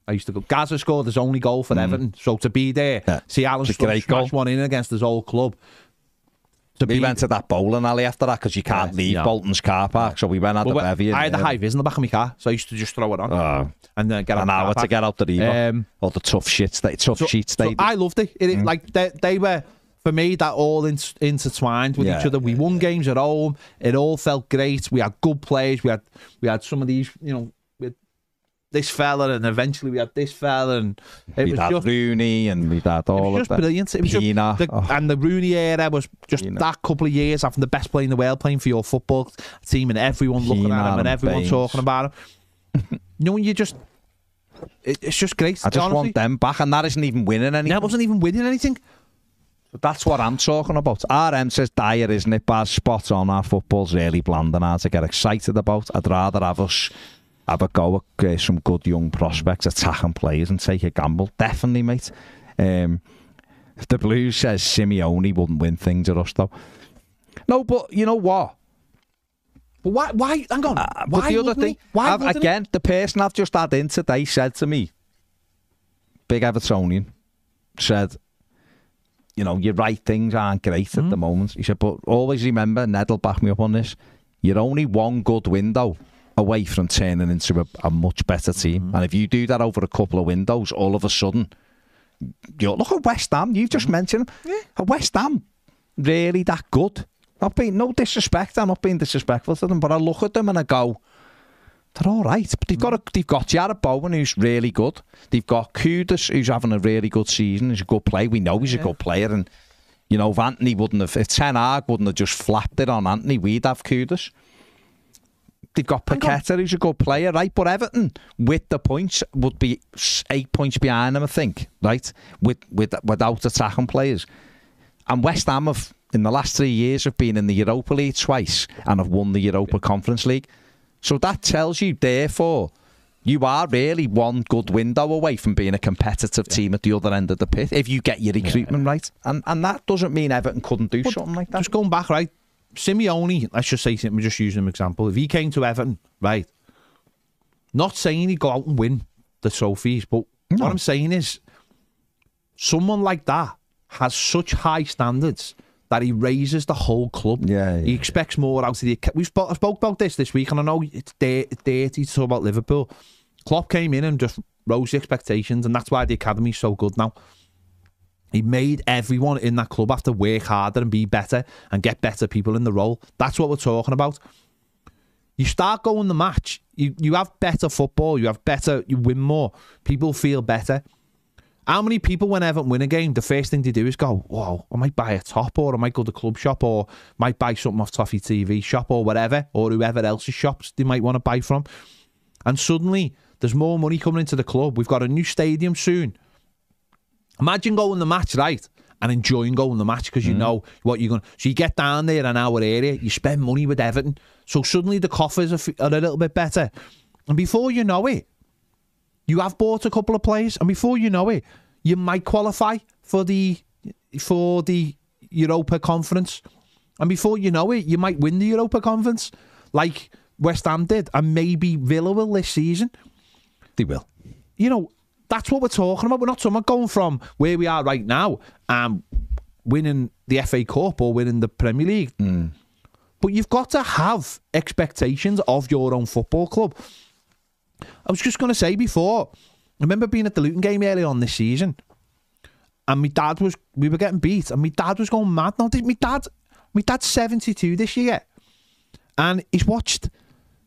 I used to go. Gazza scored his only goal for Everton, so to be there, see Alan a smash goal. one in against his old club. We went to that bowling alley after that because you can't Yeah, leave yeah. Bolton's car park. So we went out Well, the bevy. I had the high vis in the back of my car, so I used to just throw it on Oh. and then get an hour to get out the. Um, or the tough shit, sta- tough so, They so. I loved it. it Mm. Like they, they were for me that all in, intertwined with Yeah, each other. We won games at home. It all felt great. We had good players. We had we had some of these, you know, this fella, and eventually we had this fella, and it we'd was had just Rooney and we'd had it all was of just that. brilliant. It was just, Pienaar. the, Oh. and the Rooney era was just that couple of years having the best player in the world playing for your football team, and everyone looking at him and everyone Baines. talking about him. you know, when you just, it, it's just great. I just honestly. want them back, and that isn't even winning anything. That wasn't even winning anything. But that's what I'm talking about. RM says dire, isn't it? Baz spot on. Our football's really bland and hard to get excited about. I'd rather have us have a go at uh, some good young prospects, attacking players, and take a gamble. Definitely, mate. Um, the Blues says Simeone wouldn't win things at us, though. No, but you know what? But why? Why? Hang on. Uh, why but the other thing? Why I've- again, the person I've just had in today said to me, big Evertonian, said, you know, you're right, things aren't great at the Hmm. moment. He said, but always remember, Ned will back me up on this, you're only one good window away from turning into a, a much better team. Hmm. And if you do that over a couple of windows, all of a sudden, you look at West Ham, you've just mentioned them. Are West Ham really that good? Not being no disrespect, I'm not being disrespectful to them, but I look at them and I go, they're all right. But they've got a, they've got Jarrod Bowen who's really good. They've got Kudus who's having a really good season. He's a good player. We know he's a good player, and you know if Antony wouldn't have if Ten Hag wouldn't have just flapped it on Antony, we'd have Kudus. They've got Paqueta who's a good player, right? But Everton with the points would be eight points behind them, I think, right? With with without attacking players. And West Ham have, in the last three years, have been in the Europa League twice and have won the Europa Conference League. So that tells you, therefore, you are really one good window away from being a competitive team at the other end of the pit if you get your recruitment right. And and that doesn't mean Everton couldn't do something like that. Just going back, right? Simeone, let's just say, we're just using an example. If he came to Everton, right? Not saying he'd go out and win the trophies, but what I'm saying is, someone like that has such high standards that he raises the whole club. Yeah, he expects more out of the. We spoke, I spoke about this this week, and I know it's dirty to talk about Liverpool. Klopp came in and just rose the expectations, and that's why the academy's so good now. He made everyone in that club have to work harder and be better and get better people in the role. That's what we're talking about. You start going the match, you, you have better football, you have better, you win more, people feel better. How many people, when win a game, the first thing they do is go, Whoa, I might buy a top, or I might go to the club shop, or might buy something off Toffee TV shop, or whatever, or whoever else's shops they might want to buy from. And suddenly, there's more money coming into the club. We've got a new stadium soon. Imagine going the match, right? And enjoying going the match because you mm. know what you're going to. So you get down there in our area, you spend money with Everton. So suddenly the coffers are, f- are a little bit better. And before you know it, you have bought a couple of players. And before you know it, you might qualify for the for the Europa Conference. And before you know it, you might win the Europa Conference like West Ham did. And maybe Villa will this season. They will. You know, that's what we're talking about. We're not talking about going from where we are right now and winning the FA Cup or winning the Premier League. Hmm. But you've got to have expectations of your own football club. I was just going to say before, I remember being at the Luton game early on this season, and my dad was, we were getting beat, and my dad was going mad. Now, my dad, my dad's 72 this year, and he's watched,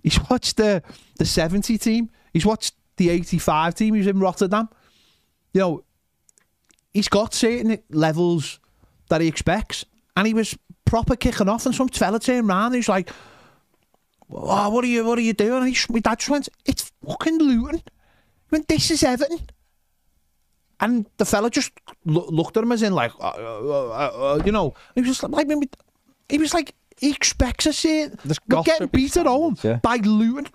he's watched the, the 70 team, he's watched the 85 team, he was in Rotterdam. You know, he's got certain levels that he expects, and he was proper kicking off, and some fella turned around, and he's like, oh, what are you, what are you doing? And he, my dad just went, it's fucking Luton. He went, this is Everton. And the fella just lo- looked at him as in like, uh, uh, uh, uh, you know, he was just like, he was like, he expects us here. We're getting beat at home by Luton.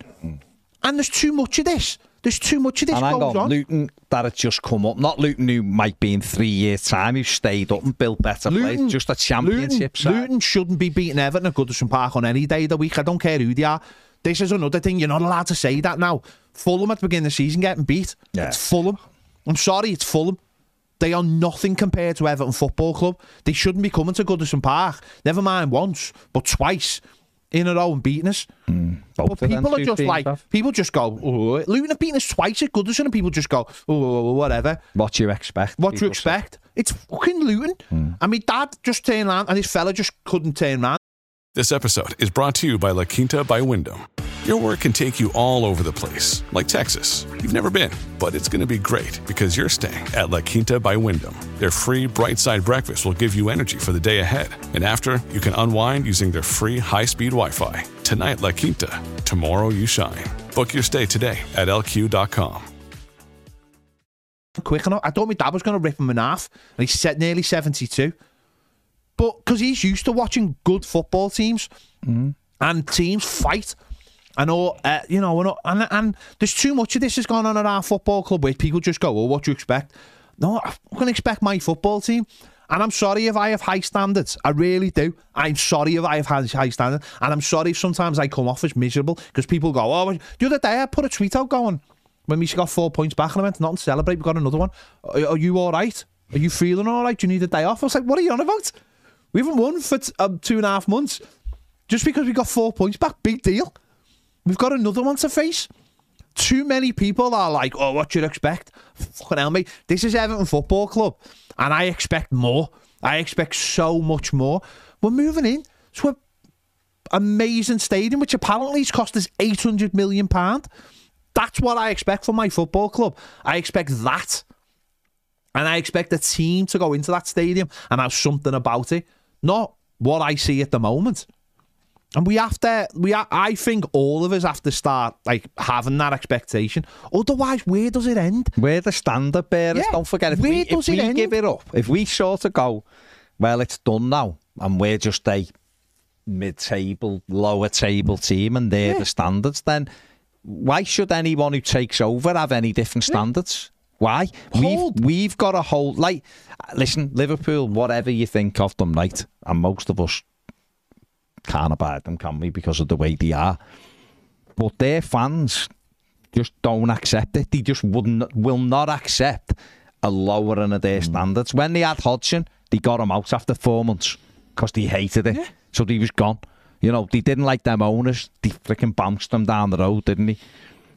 And there's too much of this. There's too much of this And hang on, on. Luton that had just come up. Not Luton who might be in three years' time who've stayed up and built better players. Just a championship Luton, side. Luton shouldn't be beating Everton at Goodison Park on any day of the week. I don't care who they are. This is another thing. You're not allowed to say that now. Fulham at the beginning of the season getting beat. Yeah. It's Fulham. I'm sorry, it's Fulham. They are nothing compared to Everton Football Club. They shouldn't be coming to Goodison Park. Never mind once, but twice in a row and beating us. Hmm. but people are just like, have. people just go, oh, Luton have beaten us twice at Goodison, and people just go, oh, whatever. What do you expect? What do you people say. expect? It's fucking Luton. Hmm. And my dad just turned around, and this fella just couldn't turn around. This episode is brought to you by La Quinta by Wyndham. Your work can take you all over the place, like Texas. You've never been, but it's going to be great because you're staying at La Quinta by Wyndham. Their free bright side breakfast will give you energy for the day ahead. And after, you can unwind using their free high speed Wi Fi. Tonight, La Quinta. Tomorrow, you shine. Book your stay today at lq.com. quick enough. I thought my dad was going to rip him in half, and he's set nearly 72. But because he's used to watching good football teams mm. and teams fight, and all, uh, you know, and, and, and there's too much of this has gone on at our football club where people just go, oh, what do you expect? No, I'm going to expect my football team. And I'm sorry if I have high standards. I really do. I'm sorry if I have high high standards. And I'm sorry if sometimes I come off as miserable because people go, oh, the other day I put a tweet out going, when we got four points back and I went, not to celebrate, we got another one. Are, are you all right? Are you feeling all right? Do you need a day off? I was like, what are you on about? We haven't won for t- um, two and a half months. Just because we got four points back, big deal. We've got another one to face. Too many people are like, oh, what you expect? Fucking hell, mate. This is Everton Football Club, and I expect more. I expect so much more. We're moving in to an amazing stadium, which apparently has cost us £800 million. That's what I expect from my football club. I expect that. And I expect a team to go into that stadium and have something about it. Not what I see at the moment. And we have to, we I think all of us have to start like having that expectation. Otherwise, where does it end? We're the standard bearers. Yeah, Don't forget, if where we, if it we end? give it up, if we sort of go, well, it's done now, and we're just a mid-table, lower table team, and they're the standards, then why should anyone who takes over have any different standards? Why? We've we've got a whole like. Listen, Liverpool, whatever you think of them, right? And most of us can't abide them, can we? Because of the way they are. But their fans just don't accept it. They just wouldn't, will not accept a lowering of their mm. standards. When they had Hodgson, they got him out after four months because they hated it. So he was gone. You know, they didn't like them owners. They freaking bounced them down the road, didn't they?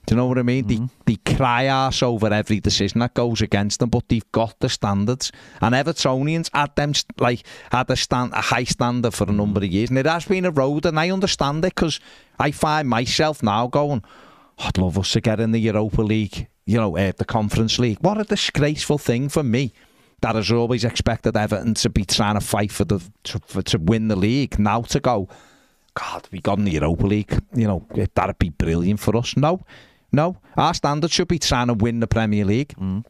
Do you know what I mean? They, they cry ass over every decision that goes against them, but they've got the standards. And Evertonians had them like had a stand a high standard for a number of years, and it has been eroded. And I understand it because I find myself now going, I'd love us to get in the Europa League, you know, uh, the Conference League. What a disgraceful thing for me. That has always expected Everton to be trying to fight for the to, for, to win the league. Now to go, God, we got in the Europa League. You know, that'd be brilliant for us. No, no. Our standard should be trying to win the Premier League. Mm.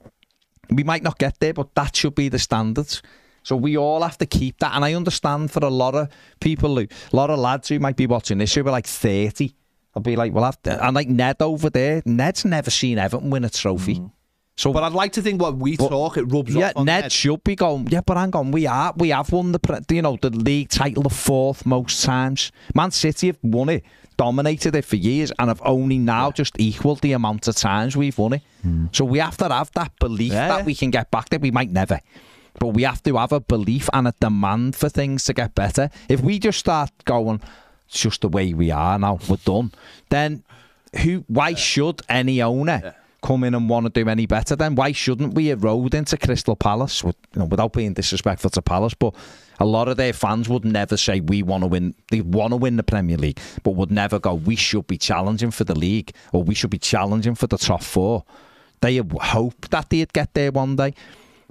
We might not get there, but that should be the standards. So we all have to keep that. And I understand for a lot of people, who, a lot of lads who might be watching this, who are like 30, I'll be like, well, I've, and like Ned over there, Ned's never seen Everton win a trophy. Mm. So, But I'd like to think what we talk, it rubs yeah, off on Ned, Ned. should be going. Yeah, but hang on, we are we have won the you know the league title the fourth most times. Man City have won it, dominated it for years, and have only now just equalled the amount of times we've won it. Hmm. So we have to have that belief Yeah, that we can get back there. We might never. But we have to have a belief and a demand for things to get better. If we just start going, it's just the way we are now, we're done. Then who? Why should any owner come in and want to do any better? Then why shouldn't we erode into Crystal Palace? With, you know, without being disrespectful to Palace, but a lot of their fans would never say we want to win. They want to win the Premier League, but would never go. We should be challenging for the league, or we should be challenging for the top four. They hope that they'd get there one day.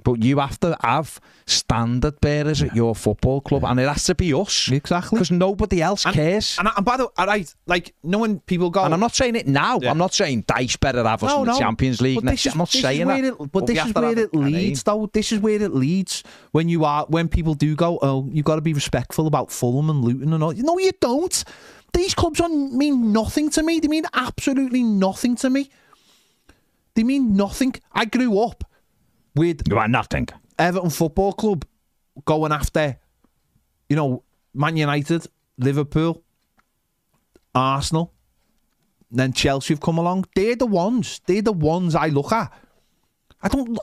But you have to have standard bearers at your football club, and it has to be us. Exactly. Because nobody else cares. And, and by the way, right, like, knowing people go. And I'm not saying it now. I'm not saying Dice better have us No, in the no. Champions League But next is- I'm not saying that. It, but we this is where it leads, though. This is where it leads when you are when people do go. Oh, you've got to be respectful about Fulham and Luton and all. No, you don't. These clubs don't mean nothing to me. They mean absolutely nothing to me. They mean nothing. I grew up with you nothing. Everton Football Club going after, you know, Man United, Liverpool, Arsenal, then Chelsea have come along. They're the ones. They're the ones I look at. I don't.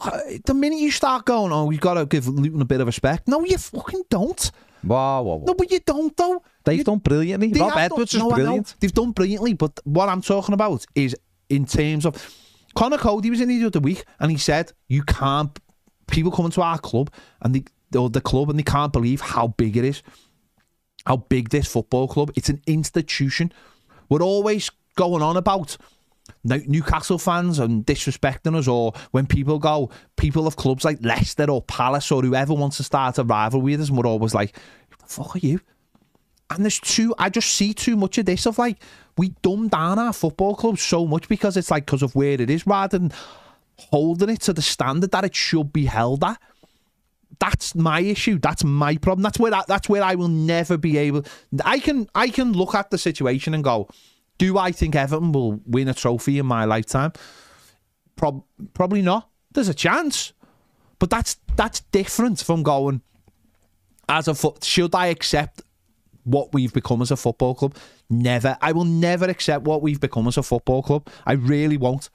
The minute you start going, oh, you've got to give Luton a bit of respect. No, you fucking don't. Wow, wow, wow. No, but you don't though. They've You- done brilliantly. They Rob Edwards done, is no, brilliant. They've done brilliantly, but what I'm talking about is in terms of Conor Coady was in the other week and he said you can't. People come into our club and they or the club and they can't believe how big it is, how big this football club. It's an institution. We're always going on about. Newcastle fans and disrespecting us, or when people go, people of clubs like Leicester or Palace or whoever wants to start a rivalry with us, and we're always like, fuck are you?" And there's too, I just see too much of this of like, we dumb down our football club so much because it's like, because of where it is, rather than holding it to the standard that it should be held at. That's my issue. That's my problem. That's where I, that's where I will never be able. I can I can look at the situation and go, do I think Everton will win a trophy in my lifetime? Prob- probably not. There's a chance, but that's that's different from going as a foot. Should I accept what we've become as a football club? Never. I will never accept what we've become as a football club. I really won't.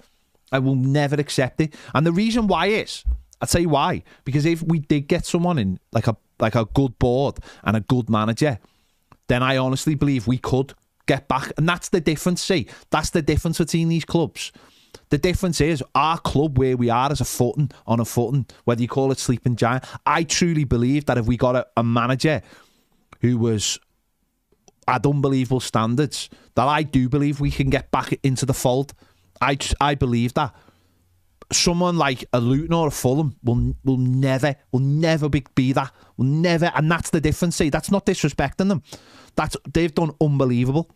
I will never accept it. And the reason why is, I'll tell you why. Because if we did get someone in like a like a good board and a good manager, then I honestly believe we could get back. And that's the difference. See, that's the difference between these clubs. The difference is our club where we are as a footing on a footing, whether you call it sleeping giant. I truly believe that if we got a, a manager who was at unbelievable standards, that I do believe we can get back into the fold. I I believe that someone like a Luton or a Fulham will will never will never be, be that will never, and that's the difference. See, that's not disrespecting them. That's they've done unbelievable.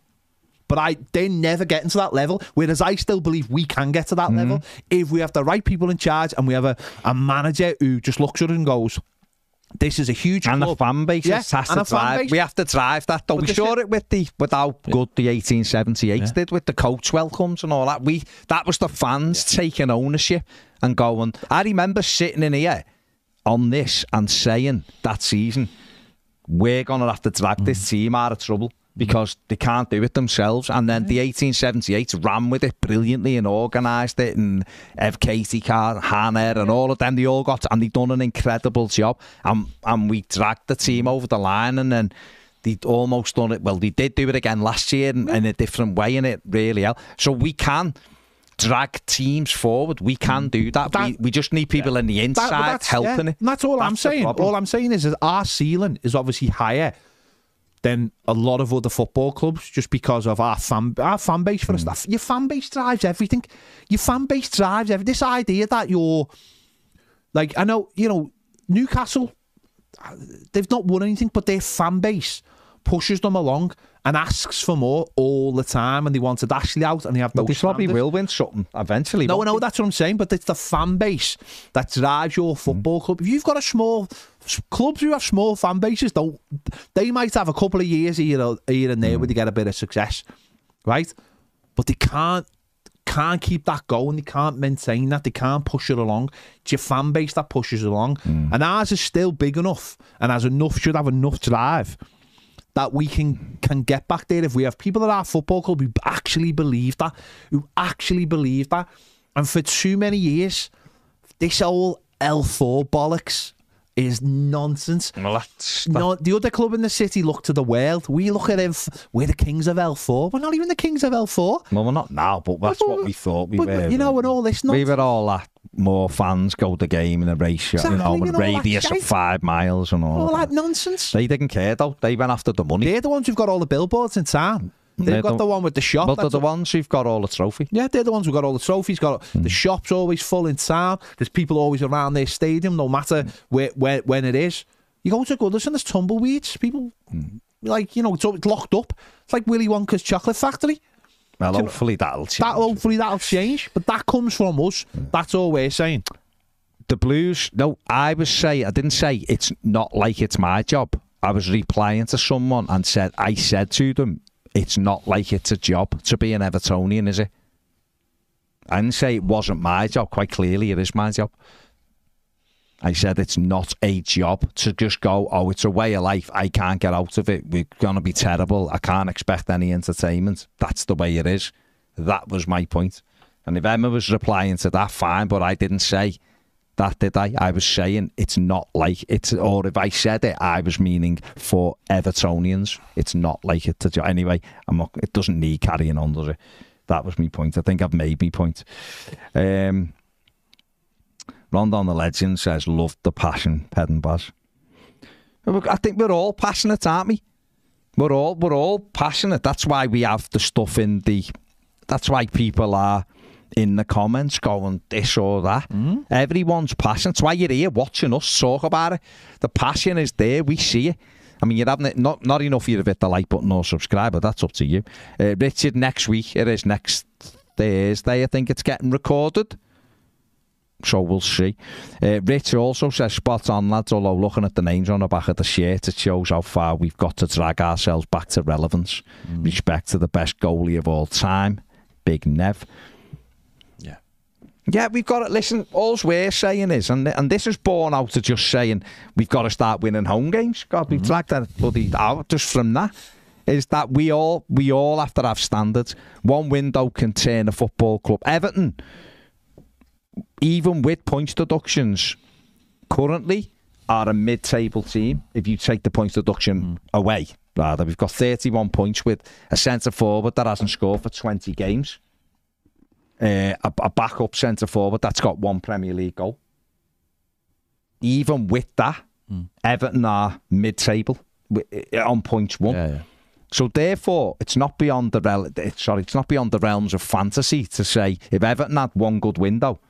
But I they never get into that level. Whereas I still believe we can get to that mm-hmm. level if we have the right people in charge and we have a, a manager who just looks at it and goes, This is a huge And the club. fan base Yeah, has to a drive. We have to drive that though. But we saw it with the with how good the 1878 did with the coach welcomes and all that. We that was the fans taking ownership and going. I remember sitting in here on this and saying that season we're gonna have to drag Mm. this team out of trouble. Because they can't do it themselves, and then mm-hmm. the 1878 ran with it brilliantly and organised it, and Ev Katie, Car, Hanner, and all of them, they all got and they done an incredible job, and and we dragged the team mm-hmm. over the line, and then they almost done it. Well, they did do it again last year in, in a different way, and it really helped. So we can drag teams forward. We can mm. do that. we, we just need people in the inside but that's- helping yeah, it. and That's all I'm saying. problem. All I'm saying is that our ceiling is obviously higher than a lot of other football clubs just because of our fan our fan base for hmm. a stuff. Your fan base drives everything. Your fan base drives every this idea that you're like I know, you know, Newcastle they've not won anything, but their fan base pushes them along and asks for more all the time and they wanted Ashley out and they have no they probably will win something eventually. No, no, that's what I'm saying. But it's the fan base that drives your mm. football club. If you've got a small clubs who have small fan bases, don't they might have a couple of years here, or- here and there where mm. they get a bit of success, right? But they can't can't keep that going. They can't maintain that. They can't push it along. It's your fan base that pushes along, mm. and ours is still big enough and has enough should have enough drive that we can can get back there if we have people at our football club who actually believe that, who actually believe that. And for too many years, this whole L4 bollocks is nonsense. Well, that's No, the other club in the city look to the world. We look at him. f- We're the kings of L4. We're not even the kings of L4. Well, we're not now, but that's what we thought we But, were. you know, and all this nonsense. we were all at more fans go to the game in a ratio, Exactly, you know, you with know, all that radius of five miles and all. all that. that nonsense. They didn't care though. They went after the money. They're the ones who've got all the billboards in town. They've They got the one with the shop. But they're the ones who've got all the trophy. Yeah, they're the ones who've got all the trophies. Got Hmm. the shops always full in town. There's people always around their stadium, no matter where, where when it is. You go to Goodison, there's tumbleweeds. People Hmm. like you know it's, it's locked up. It's like Willy Wonka's chocolate factory. Well, Do you know- hopefully that'll change. That hopefully that'll change, but that comes from us. That's all we're saying. the Blues. No, I was saying. I didn't say it's not like it's my job. I was replying to someone and said I said to them, it's not like it's a job to be an Evertonian, is it? I didn't say it wasn't my job. Quite clearly, it is my job. I said it's not a job to just go, oh, it's a way of life. I can't get out of it. We're going to be terrible. I can't expect any entertainment. That's the way it is. That was my point. And if Emma was replying to that, fine, but I didn't say that, did I? I was saying it's not like it's, or if I said it, I was meaning for Evertonians. It's not like it to. Anyway, I'm not. It doesn't need carrying on, does it? That was my point. I think I've made my point. Um, Rondon the legend says, "Loved the passion, Ped and Baz." I think we're all passionate, aren't we? We're all we're all passionate. That's why we have the stuff in the. That's why people are in the comments going this or that. Mm. Everyone's passionate. That's why you're here watching us talk about it. The passion is there. We see it. I mean, you're having it, not not enough you to hit the like button or subscribe, but that's up to you. Uh, Richard, next week it is next Thursday. I think it's getting recorded. So we'll see. Uh, Rich also says spot on, lads. Although looking at the names on the back of the shirt, it shows how far we've got to drag ourselves back to relevance. Mm. Respect to the best goalie of all time, Big Nev. Yeah. We've got to listen. All we're saying is, and and this is born out of just saying we've got to start winning home games. God, we've mm-hmm. dragged that bloody out just from that. Is that we all we all have to have standards. One window can turn a football club. Everton even with points deductions, currently are a mid-table team. If you take the points deduction mm. away, rather, we've got 31 points with a centre forward that hasn't scored for 20 games. Uh, a, a backup centre forward that's got one Premier League goal. Even with that, mm. Everton are mid-table on points one. Yeah, yeah. So therefore, it's not beyond the rel- sorry, it's not beyond the realms of fantasy to say if Everton had one good window,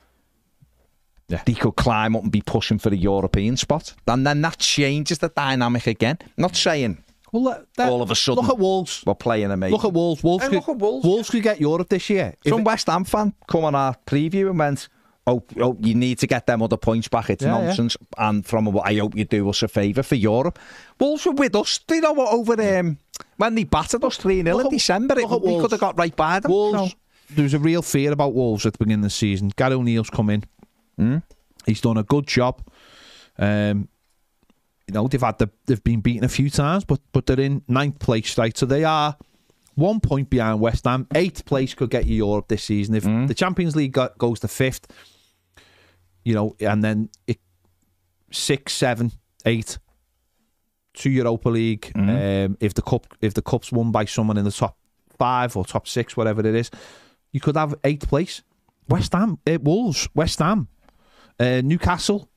yeah. They could climb up and be pushing for the European spot. And then that changes the dynamic again. not saying well, that, all of a sudden look at Wolves. We're playing amazing. Look at Wolves. Wolves, could, look at Wolves. Wolves could get Europe this year. Some West Ham fan come on our preview and went, oh, oh, you need to get them other points back. It's yeah, nonsense. Yeah. And from what I hope you do us a favour for Europe. Wolves were with us, Do you know, what? over um, when they battered us 3 0 in December. It, we could have got right by them. Wolves, so. There was a real fear about Wolves at the beginning of the season. Gary O'Neill's come in. Mm. He's done a good job. Um, you know, they've had the, they've been beaten a few times, but but they're in ninth place, right? So they are one point behind West Ham. Eighth place could get you Europe this season. If mm. the Champions League got, goes to fifth, you know, and then it, six, seven, eight to Europa League. Mm. Um, if the cup if the cup's won by someone in the top five or top six, whatever it is, you could have eighth place. West Ham, uh, Wolves, West Ham, uh, Newcastle,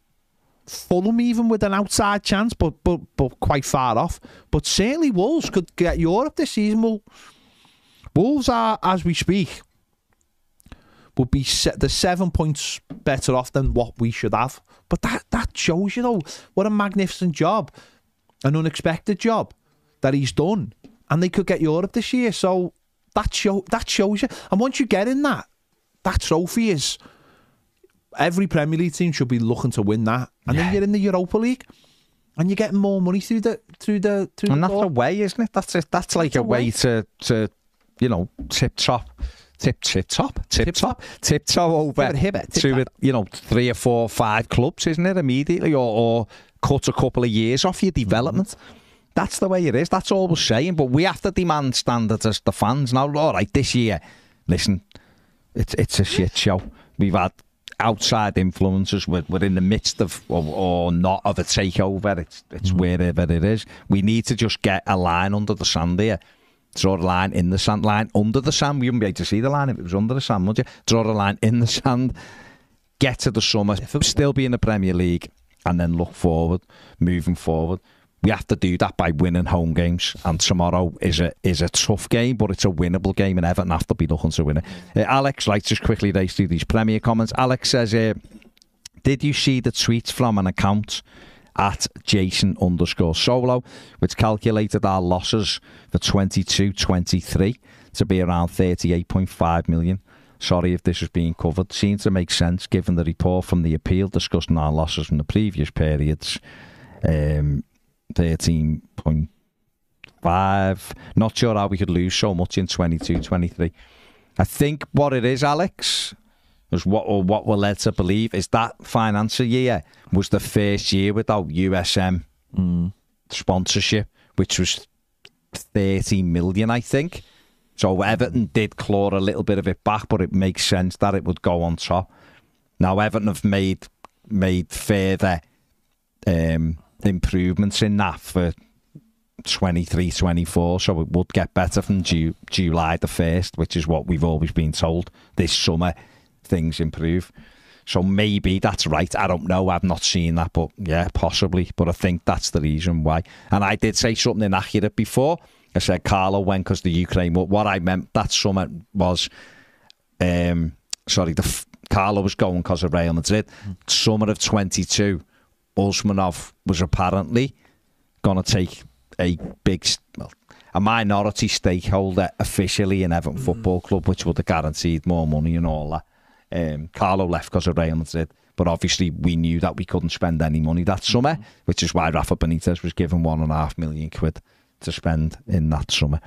Fulham, even with an outside chance, but but but quite far off. But certainly Wolves could get Europe this season. Well, Wolves are, as we speak, would be set the seven points better off than what we should have. But that that shows you know what a magnificent job, an unexpected job that he's done, and they could get Europe this year. So that show that shows you. And once you get in that, that trophy is every Premier League team should be looking to win that, and yeah. then you're in the Europa League, and you're getting more money through the through the through. And the that's door. a way, isn't it? That's a, that's like a, way, way to to you know tip top. Tip, tip top, tip, tip top, tip top over hip it, to it, you know three or four, five clubs, isn't it? Immediately, or, or cut a couple of years off your development. Mm-hmm. That's the way it is. That's all we're saying. But we have to demand standards as the fans now. All right, this year, listen, it's it's a shit show. We've had outside influences. We're, we're in the midst of or, or not of a takeover. It's it's mm. wherever it is. We need to just get a line under the sand here. Draw a line in the sand, line under the sand. We wouldn't be able to see the line if it was under the sand, would you? Draw a line in the sand. Get to the summer, still be in the Premier League, and then look forward, moving forward we have to do that by winning home games. And tomorrow is a is a tough game, but it's a winnable game, and Everton have to be looking to win it. Uh, Alex, like just quickly race through these Premier comments. Alex says, uh, "Did you see the tweets from an account?" At Jason underscore solo, which calculated our losses for 22 23 to be around 38.5 million. Sorry if this is being covered. Seems to make sense given the report from the appeal discussing our losses from the previous periods. Um, 13.5. Not sure how we could lose so much in 22 23. I think what it is, Alex, is what or what we're led to believe is that financial year was the first year without USM mm. sponsorship, which was 30 million, I think. So Everton did claw a little bit of it back, but it makes sense that it would go on top. Now Everton have made made further um, improvements in that for 23, 24, so it would get better from Ju- July the 1st, which is what we've always been told. This summer, things improve. So maybe that's right. I don't know. I've not seen that, but yeah, possibly. But I think that's the reason why. And I did say something inaccurate before. I said Carlo went because the Ukraine. What I meant that summer was, um, sorry, the Carlo was going because of Real Madrid. Summer of 22, Usmanov was apparently going to take a big, well, a minority stakeholder officially in Everton Football Club, which would have guaranteed more money and all that. Um, Carlo left because of Real Madrid, but obviously we knew that we couldn't spend any money that summer, which is why Rafa Benitez was given one and a half million quid to spend in that summer.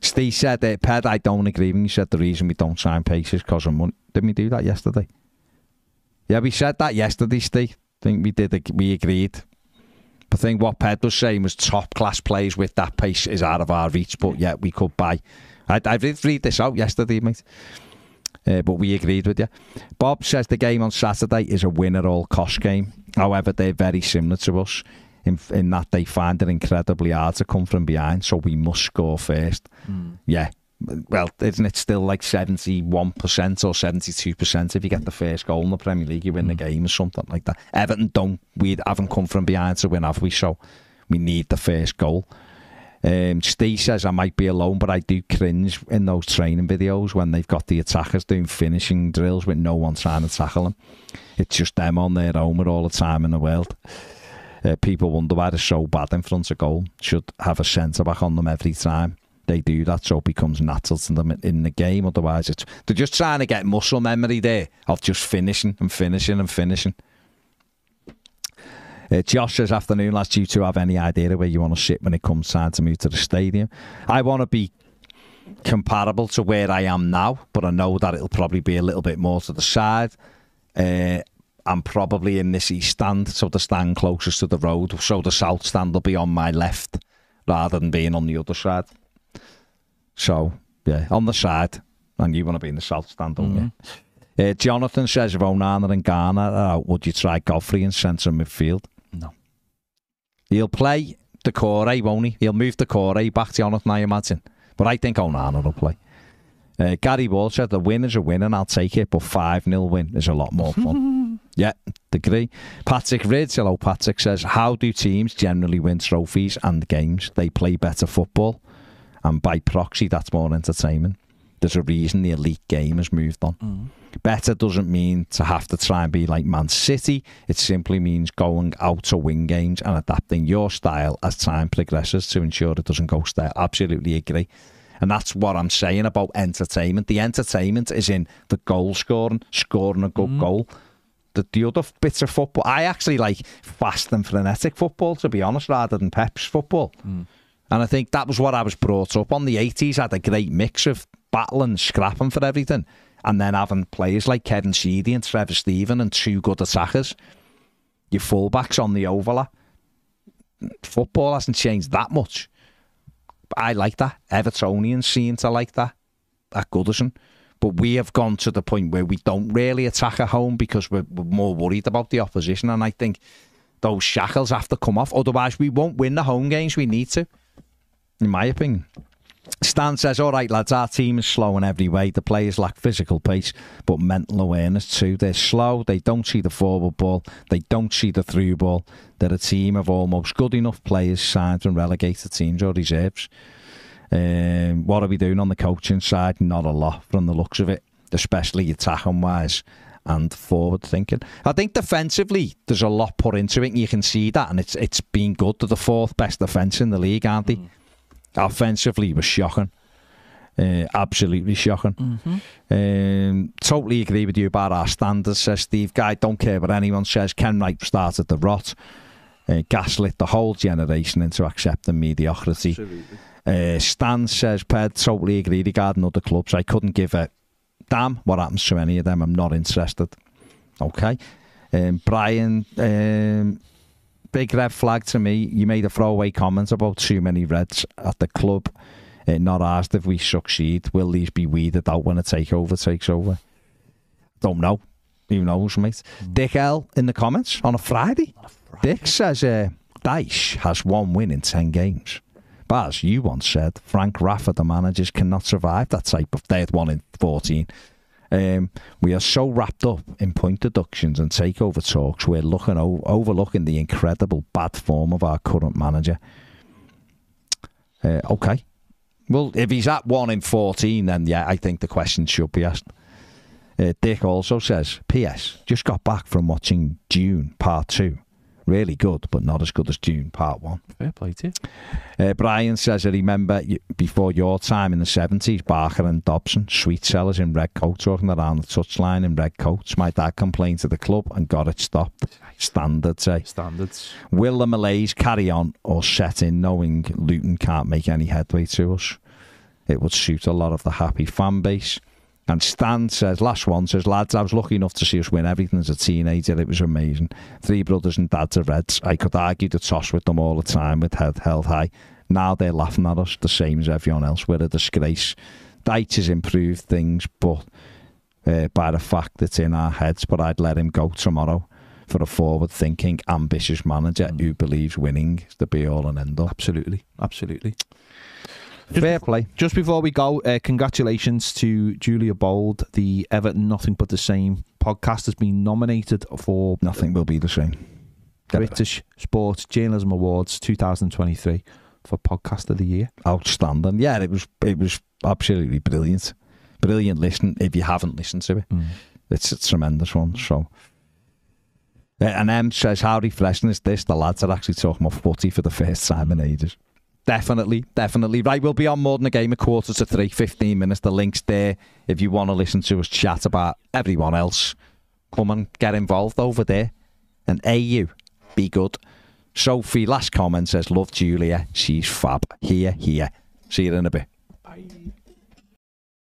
Steve said, uh, Ped, I don't agree. And he said the reason we don't sign Pace is because of money. Didn't we do that yesterday? Yeah, we said that yesterday, Steve. I think we did. We agreed. I think what Ped was saying was top class players with that pace is out of our reach, but yet we could buy. I, I did read this out yesterday, mate. Uh, but we agreed with you. Bob says the game on Saturday is a win at all cost game. However, they're very similar to us in, in that they find it incredibly hard to come from behind, so we must score first. Yeah. Well, isn't it still like 71% or 72% if you get the first goal in the Premier League, you win the game or something like that? Everton don't, we haven't come from behind to win, have we? So we need the first goal. Um, Steve says I might be alone, but I do cringe in those training videos when they've got the attackers doing finishing drills with no one trying to tackle them. It's just them on their own with all the time in the world. Uh, people wonder why they're so bad in front of goal. Should have a centre back on them every time. They do that, so it becomes natural to them in the game. Otherwise, it's they're just trying to get muscle memory there of just finishing and finishing and finishing. Uh, Josh says, afternoon, lads, do you two have any idea where you want to sit when it comes time to move to the stadium? I want to be comparable to where I am now, but I know that it'll probably be a little bit more to the side. Uh, I'm probably in this east stand, so the stand closest to the road, so the south stand will be on my left rather than being on the other side. So, yeah, on the side, and you want to be in the south stand, don't you? Uh, Jonathan says, if Onana and Gana are out, would you try Godfrey in centre midfield? No. He'll play the Corey, won't he? He'll move the Corey back to Jonathan, I imagine. But I think Onana will play. Uh, Gary Wall said, the win is a win and I'll take it, but 5 0 win is a lot more fun. yeah, agree. Patrick Ridge, hello, Patrick says, how do teams generally win trophies and games? They play better football, and by proxy, that's more entertainment. There's a reason the elite game has moved on. Mm. Better doesn't mean to have to try and be like Man City. It simply means going out to win games and adapting your style as time progresses to ensure it doesn't go stale. Absolutely agree. And that's what I'm saying about entertainment. The entertainment is in the goal scoring, scoring a good mm. goal. The, the other bits of football, I actually like fast and frenetic football, to be honest, rather than Pep's football. Mm. And I think that was what I was brought up on. The 80s I had a great mix of battling, scrapping for everything, and then having players like Kevin Sheedy and Trevor Steven and two good attackers. Your fullbacks on the overlap. Football hasn't changed that much. I like that. Evertonians seem to like that at Goodison. But we have gone to the point where we don't really attack at home because we're more worried about the opposition. And I think those shackles have to come off. Otherwise, we won't win the home games we need to, in my opinion. Stan says, all right, lads, our team is slow in every way. The players lack physical pace, but mental awareness too. They're slow. They don't see the forward ball. They don't see the through ball. They're a team of almost good enough players signed from relegated teams or reserves. Um, what are we doing on the coaching side? Not a lot from the looks of it, especially attacking wise and forward thinking. I think defensively, there's a lot put into it. And you can see that, and it's it's been good to the fourth best defence in the league, aren't they? Offensively, he was shocking. Uh, absolutely shocking. Um, totally agree with you about our standards, says Steve Guy. Don't care what anyone says. Kenwright started the rot, uh, gaslit the whole generation into accepting mediocrity. Uh, Stan says, Ped, totally agree regarding other clubs. I couldn't give a damn what happens to any of them. I'm not interested. Okay. Um, Brian, um, big red flag to me. You made a throwaway comment about too many reds at the club. Uh, not asked if we succeed. Will these be weeded out when a takeover takes over? Don't know. Who knows, mate? Dick L in the comments on a Friday. Dick says uh, Dyche has one win in 10 games. Baz, you once said Frank Rafa, the managers, cannot survive that type of. Had one in 14. Um, we are so wrapped up in point deductions and takeover talks, we're looking o- overlooking the incredible bad form of our current manager. Uh, okay. Well, if he's at one in 14, then yeah, I think the question should be asked. Uh, Dick also says, P.S. Just got back from watching Dune Part 2. Really good, but not as good as Dune Part 1. Fair play to you. Uh, Brian says, I remember before your time in the 70s, Barker and Dobson, sweet sellers in red coats, walking around the touchline in red coats. My dad complained to the club and got it stopped. Standards, eh? Standards. Will the malaise carry on or set in knowing Luton can't make any headway to us? It would suit a lot of the happy fan base. And Stan says, last one says, lads, I was lucky enough to see us win everything as a teenager. It was amazing. Three brothers and dads are Reds. I could argue the toss with them all the time with head held high. Now they're laughing at us the same as everyone else. We're a disgrace. Dyche has improved things, but uh, by the fact that's in our heads. But I'd let him go tomorrow for a forward-thinking, ambitious manager who believes winning is the be-all and end-all. Absolutely, absolutely. Fair play. Just before we go, uh, congratulations to Julia Bold. The Everton Nothing But the Same podcast has been nominated for Nothing will be the same. British Sports Journalism Awards 2023 for Podcast of the Year. Outstanding. Yeah, it was it was absolutely brilliant. Brilliant listen if you haven't listened to it. It's a tremendous one. So Uh, and M says, How refreshing is this? The lads are actually talking about footy for the first time in ages. Definitely, definitely. Right, we'll be on more than a game, a quarter to three, 15 minutes. The link's there if you want to listen to us chat about everyone else. Come and get involved over there. And AU, be good. Sophie, last comment says, Love Julia. She's fab. Here, here. See you in a bit. Bye.